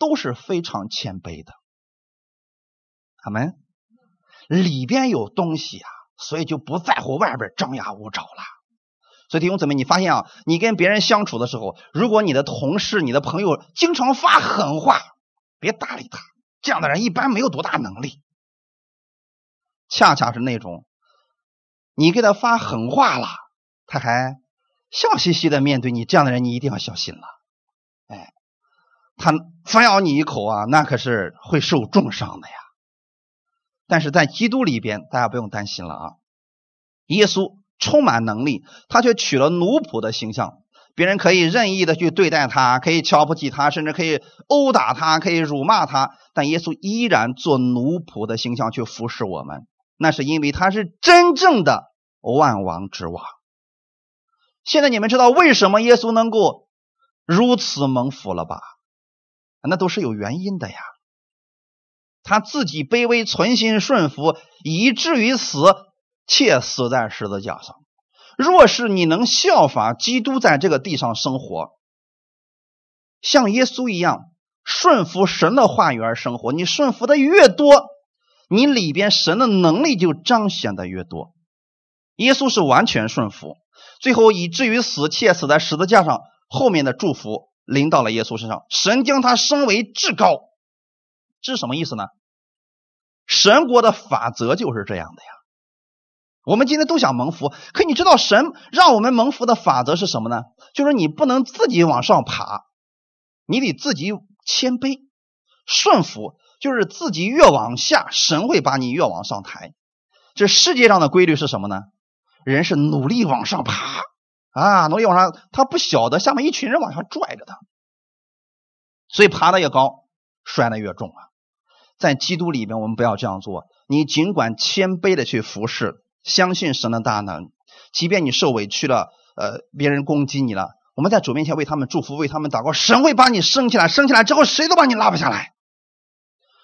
都是非常谦卑的，阿门。里边有东西啊。所以就不在乎外边张牙舞爪了。所以弟兄姊妹，你发现啊，你跟别人相处的时候，如果你的同事、你的朋友经常发狠话，别搭理他。这样的人一般没有多大能力。恰恰是那种，你给他发狠话了，他还笑嘻嘻的面对你，这样的人你一定要小心了。哎，他反咬你一口啊，那可是会受重伤的呀。但是在基督里边，大家不用担心了啊！耶稣充满能力，他却取了奴仆的形象。别人可以任意的去对待他，可以瞧不起他，甚至可以殴打他，可以辱骂他。但耶稣依然做奴仆的形象去服侍我们，那是因为他是真正的万王之王。现在你们知道为什么耶稣能够如此蒙福了吧？那都是有原因的呀。他自己卑微，存心顺服，以至于死，且死在十字架上。若是你能效法基督在这个地上生活，像耶稣一样顺服神的话语而生活。你顺服的越多，你里边神的能力就彰显的越多。耶稣是完全顺服，最后以至于死，且死在十字架上。后面的祝福临到了耶稣身上，神将他升为至高。这是什么意思呢？神国的法则就是这样的呀。我们今天都想蒙福，可你知道神让我们蒙福的法则是什么呢？就是你不能自己往上爬，你得自己谦卑顺服，就是自己越往下，神会把你越往上抬。这世界上的规律是什么呢？人是努力往上爬啊，努力往上，他不晓得下面一群人往下拽着他，所以爬的越高，摔的越重啊。在基督里边，我们不要这样做。你尽管谦卑的去服侍。相信神的大能，即便你受委屈了，呃，别人攻击你了，我们在主面前为他们祝福，为他们祷告，神会把你升起来，升起来之后，谁都把你拉不下来。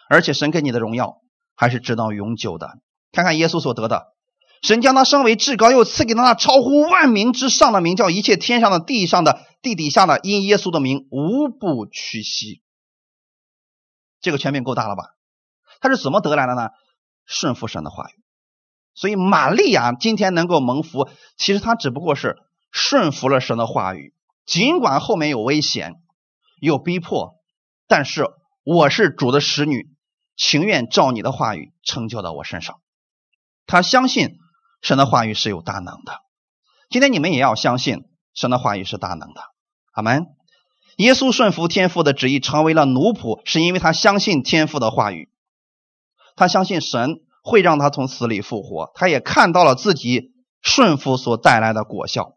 而且神给你的荣耀还是直到永久的。看看耶稣所得的，神将他升为至高，又赐给他那超乎万民之上的名，叫一切天上的、地上的、地底下的，因耶稣的名无不屈膝。这个权柄够大了吧？他是怎么得来的呢？顺服神的话语。所以，玛利亚今天能够蒙福，其实她只不过是顺服了神的话语。尽管后面有危险、有逼迫，但是我是主的使女，情愿照你的话语成就到我身上。他相信神的话语是有大能的。今天你们也要相信神的话语是大能的。阿门。耶稣顺服天父的旨意，成为了奴仆，是因为他相信天父的话语，他相信神。会让他从死里复活，他也看到了自己顺服所带来的果效。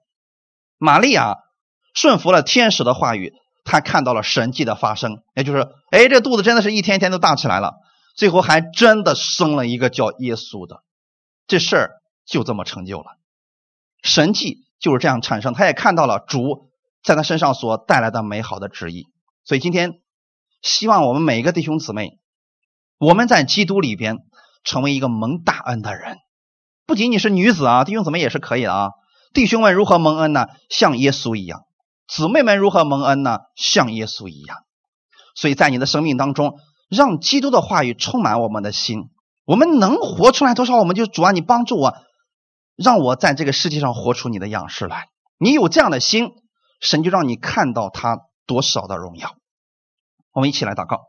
玛利亚顺服了天使的话语，他看到了神迹的发生，也就是，哎，这肚子真的是一天天都大起来了，最后还真的生了一个叫耶稣的，这事儿就这么成就了。神迹就是这样产生，他也看到了主在他身上所带来的美好的旨意。所以今天，希望我们每一个弟兄姊妹，我们在基督里边。成为一个蒙大恩的人，不仅仅是女子啊，弟兄姊妹也是可以的啊。弟兄们如何蒙恩呢？像耶稣一样。姊妹们如何蒙恩呢？像耶稣一样。所以在你的生命当中，让基督的话语充满我们的心。我们能活出来多少，我们就主啊，你帮助我，让我在这个世界上活出你的样式来。你有这样的心，神就让你看到他多少的荣耀。我们一起来祷告，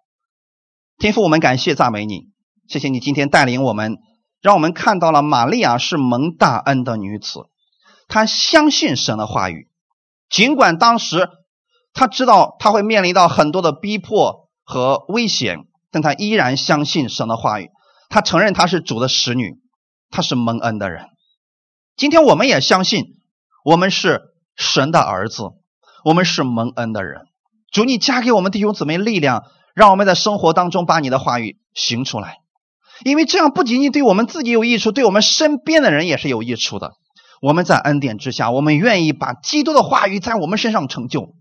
天父，我们感谢赞美你。谢谢你今天带领我们，让我们看到了玛利亚是蒙大恩的女子，她相信神的话语，尽管当时她知道她会面临到很多的逼迫和危险，但她依然相信神的话语。她承认她是主的使女，她是蒙恩的人。今天我们也相信，我们是神的儿子，我们是蒙恩的人。主，你加给我们弟兄姊妹力量，让我们在生活当中把你的话语行出来。因为这样不仅仅对我们自己有益处，对我们身边的人也是有益处的。我们在恩典之下，我们愿意把基督的话语在我们身上成就，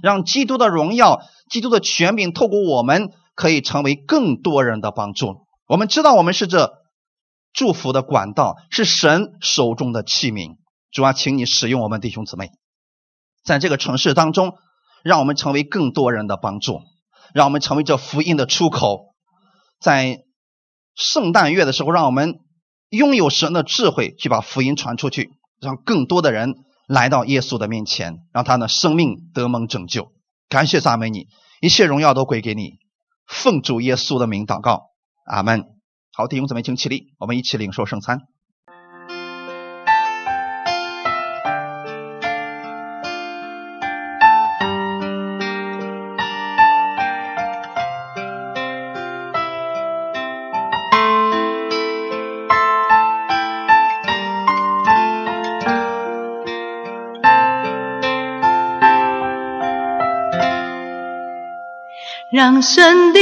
让基督的荣耀、基督的权柄透过我们，可以成为更多人的帮助。我们知道，我们是这祝福的管道，是神手中的器皿。主啊，请你使用我们弟兄姊妹，在这个城市当中，让我们成为更多人的帮助，让我们成为这福音的出口，在。圣诞月的时候，让我们拥有神的智慧，去把福音传出去，让更多的人来到耶稣的面前，让他的生命得蒙拯救。感谢赞美你，一切荣耀都归给你。奉主耶稣的名祷告，阿门。好，弟兄姊妹，请起立，我们一起领受圣餐。让神的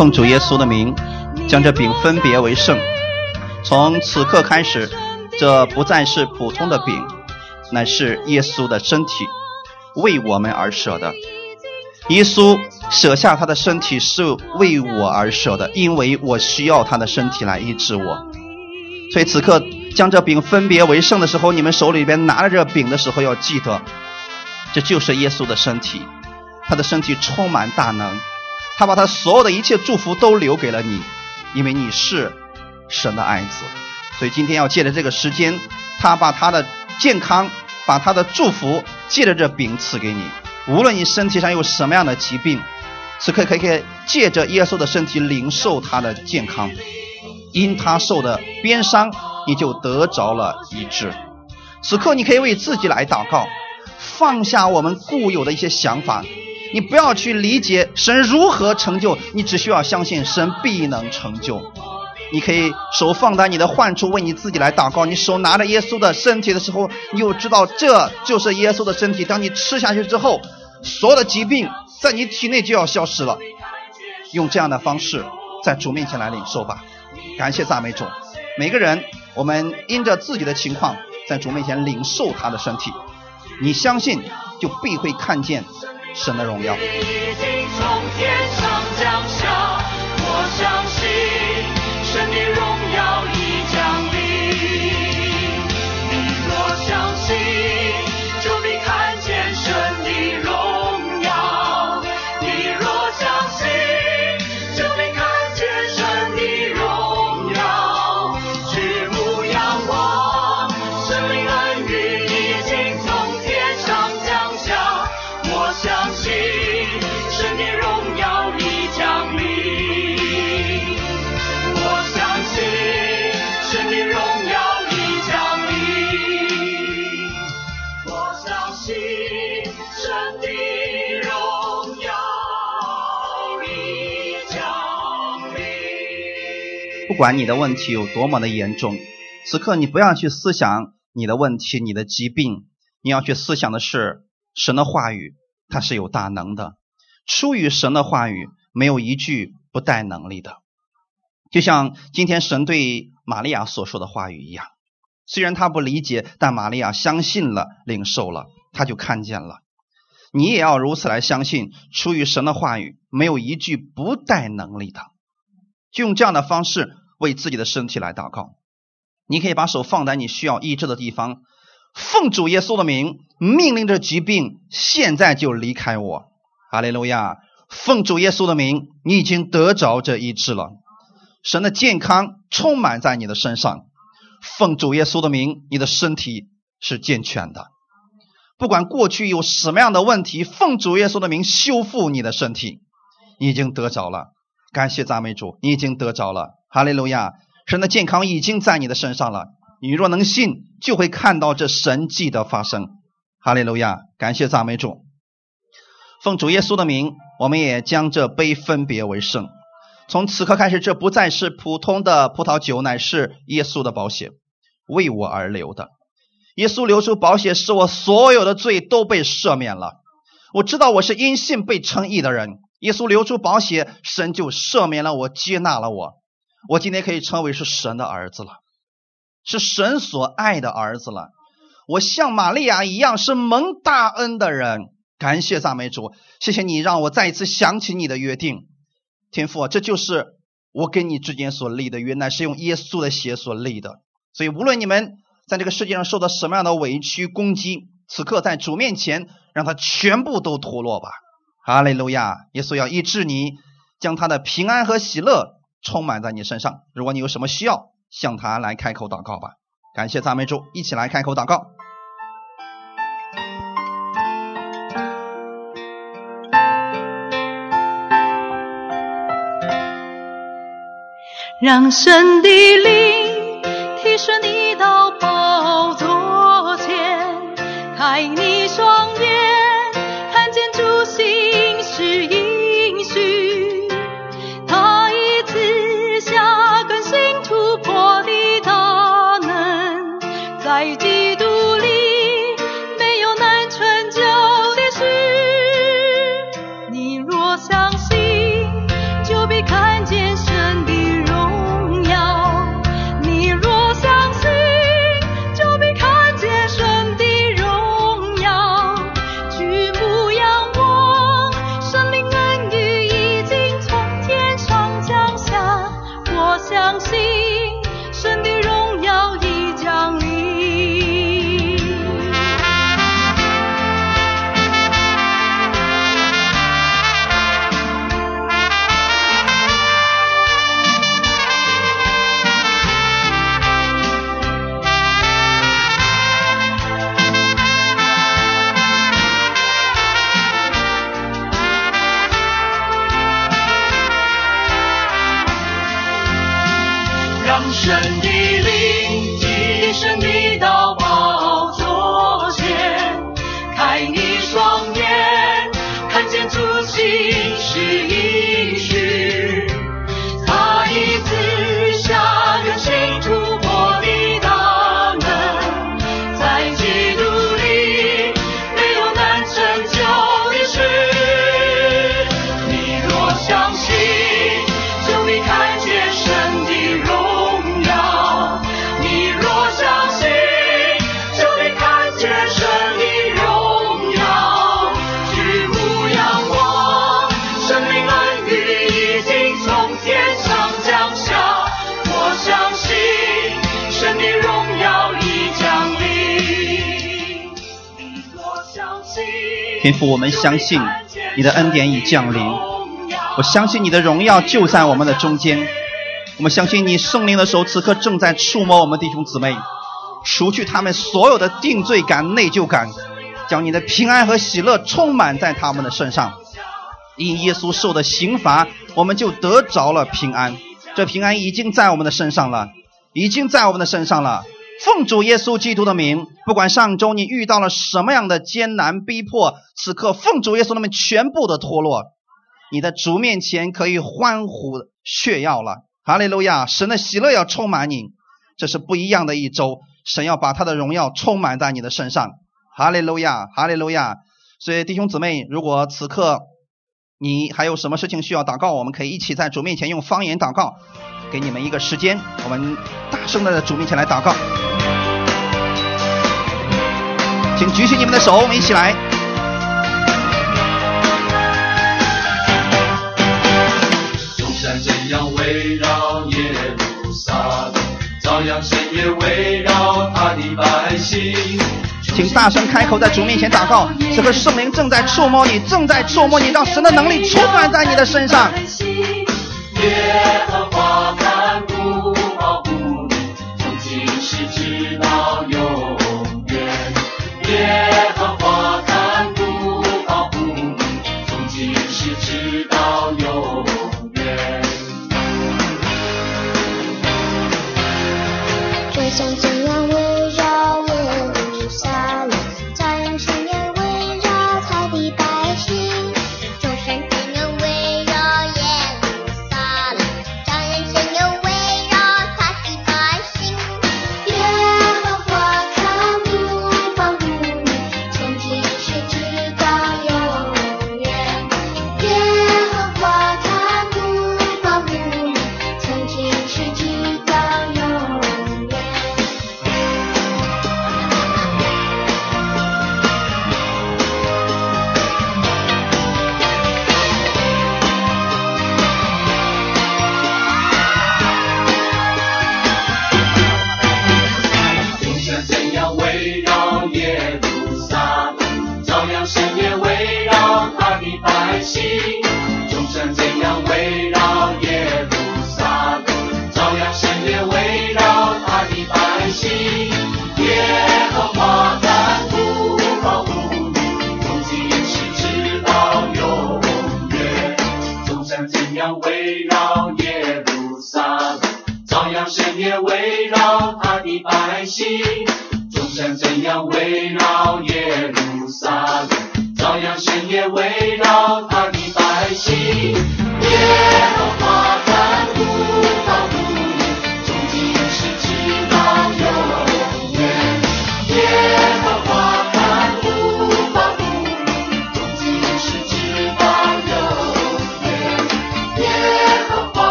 奉主耶稣的名，将这饼分别为圣。从此刻开始，这不再是普通的饼，乃是耶稣的身体，为我们而舍的。耶稣舍下他的身体是为我而舍的，因为我需要他的身体来医治我。所以此刻将这饼分别为圣的时候，你们手里边拿着这饼的时候，要记得，这就是耶稣的身体，他的身体充满大能，他把他所有的一切祝福都留给了你，因为你是。神的爱子，所以今天要借着这个时间，他把他的健康，把他的祝福借着这饼赐给你。无论你身体上有什么样的疾病，此刻可以借着耶稣的身体领受他的健康，因他受的鞭伤，你就得着了医治。此刻你可以为自己来祷告，放下我们固有的一些想法，你不要去理解神如何成就，你只需要相信神必能成就。你可以手放在你的患处，为你自己来祷告。你手拿着耶稣的身体的时候，你就知道这就是耶稣的身体。当你吃下去之后，所有的疾病在你体内就要消失了。用这样的方式在主面前来领受吧。感谢赞美主。每个人，我们因着自己的情况，在主面前领受他的身体。你相信，就必会看见神的荣耀。管你的问题有多么的严重，此刻你不要去思想你的问题、你的疾病，你要去思想的是神的话语，它是有大能的。出于神的话语，没有一句不带能力的。就像今天神对玛利亚所说的话语一样，虽然他不理解，但玛利亚相信了、领受了，他就看见了。你也要如此来相信，出于神的话语，没有一句不带能力的。就用这样的方式为自己的身体来祷告。你可以把手放在你需要医治的地方，奉主耶稣的名，命令这疾病现在就离开我。哈利路亚！奉主耶稣的名，你已经得着这医治了。神的健康充满在你的身上。奉主耶稣的名，你的身体是健全的。不管过去有什么样的问题，奉主耶稣的名修复你的身体，你已经得着了。感谢赞美主，你已经得着了，哈利路亚！神的健康已经在你的身上了。你若能信，就会看到这神迹的发生，哈利路亚！感谢赞美主。奉主耶稣的名，我们也将这杯分别为圣。从此刻开始，这不再是普通的葡萄酒，乃是耶稣的宝血，为我而流的。耶稣流出宝血，使我所有的罪都被赦免了。我知道我是因信被称义的人。耶稣流出宝血，神就赦免了我，接纳了我。我今天可以称为是神的儿子了，是神所爱的儿子了。我像玛利亚一样，是蒙大恩的人。感谢赞美主，谢谢你让我再一次想起你的约定，天父，这就是我跟你之间所立的约，乃是用耶稣的血所立的。所以，无论你们在这个世界上受到什么样的委屈攻击，此刻在主面前，让他全部都脱落吧。哈利路亚！耶稣要医治你，将他的平安和喜乐充满在你身上。如果你有什么需要，向他来开口祷告吧。感谢赞美主，一起来开口祷告。让神的灵提升你我们相信你的恩典已降临，我相信你的荣耀就在我们的中间。我们相信你圣灵的手此刻正在触摸我们弟兄姊妹，除去他们所有的定罪感、内疚感，将你的平安和喜乐充满在他们的身上。因耶稣受的刑罚，我们就得着了平安。这平安已经在我们的身上了，已经在我们的身上了。奉主耶稣基督的名，不管上周你遇到了什么样的艰难逼迫，此刻奉主耶稣的名全部的脱落，你在主面前可以欢呼炫耀了。哈利路亚！神的喜乐要充满你，这是不一样的一周。神要把他的荣耀充满在你的身上。哈利路亚，哈利路亚！所以弟兄姊妹，如果此刻你还有什么事情需要祷告，我们可以一起在主面前用方言祷告。给你们一个时间，我们大声的在主面前来祷告。请举起你们的手，我们一起来。众山围绕耶路撒冷，照样神也围绕他的百姓。请大声开口，在主面前祷告。这个圣灵正在触摸你，正在触摸你，让神的能力充满在你的身上。耶和华看顾保护你，从今时直到永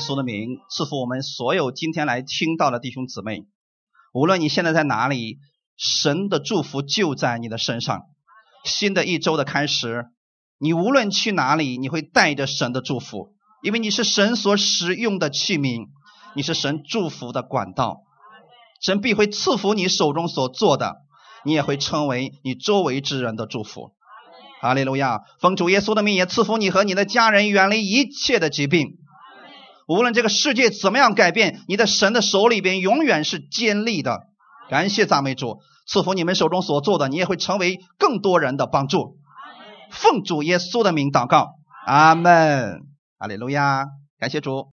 稣的名，赐福我们所有今天来听到的弟兄姊妹。无论你现在在哪里，神的祝福就在你的身上。新的一周的开始，你无论去哪里，你会带着神的祝福，因为你是神所使用的器皿，你是神祝福的管道。神必会赐福你手中所做的，你也会成为你周围之人的祝福。哈利路亚！奉主耶稣的名，也赐福你和你的家人远离一切的疾病。无论这个世界怎么样改变，你的神的手里边永远是坚立的。感谢赞美主，赐福你们手中所做的，你也会成为更多人的帮助。奉主耶稣的名祷告，阿门，哈利路亚，感谢主。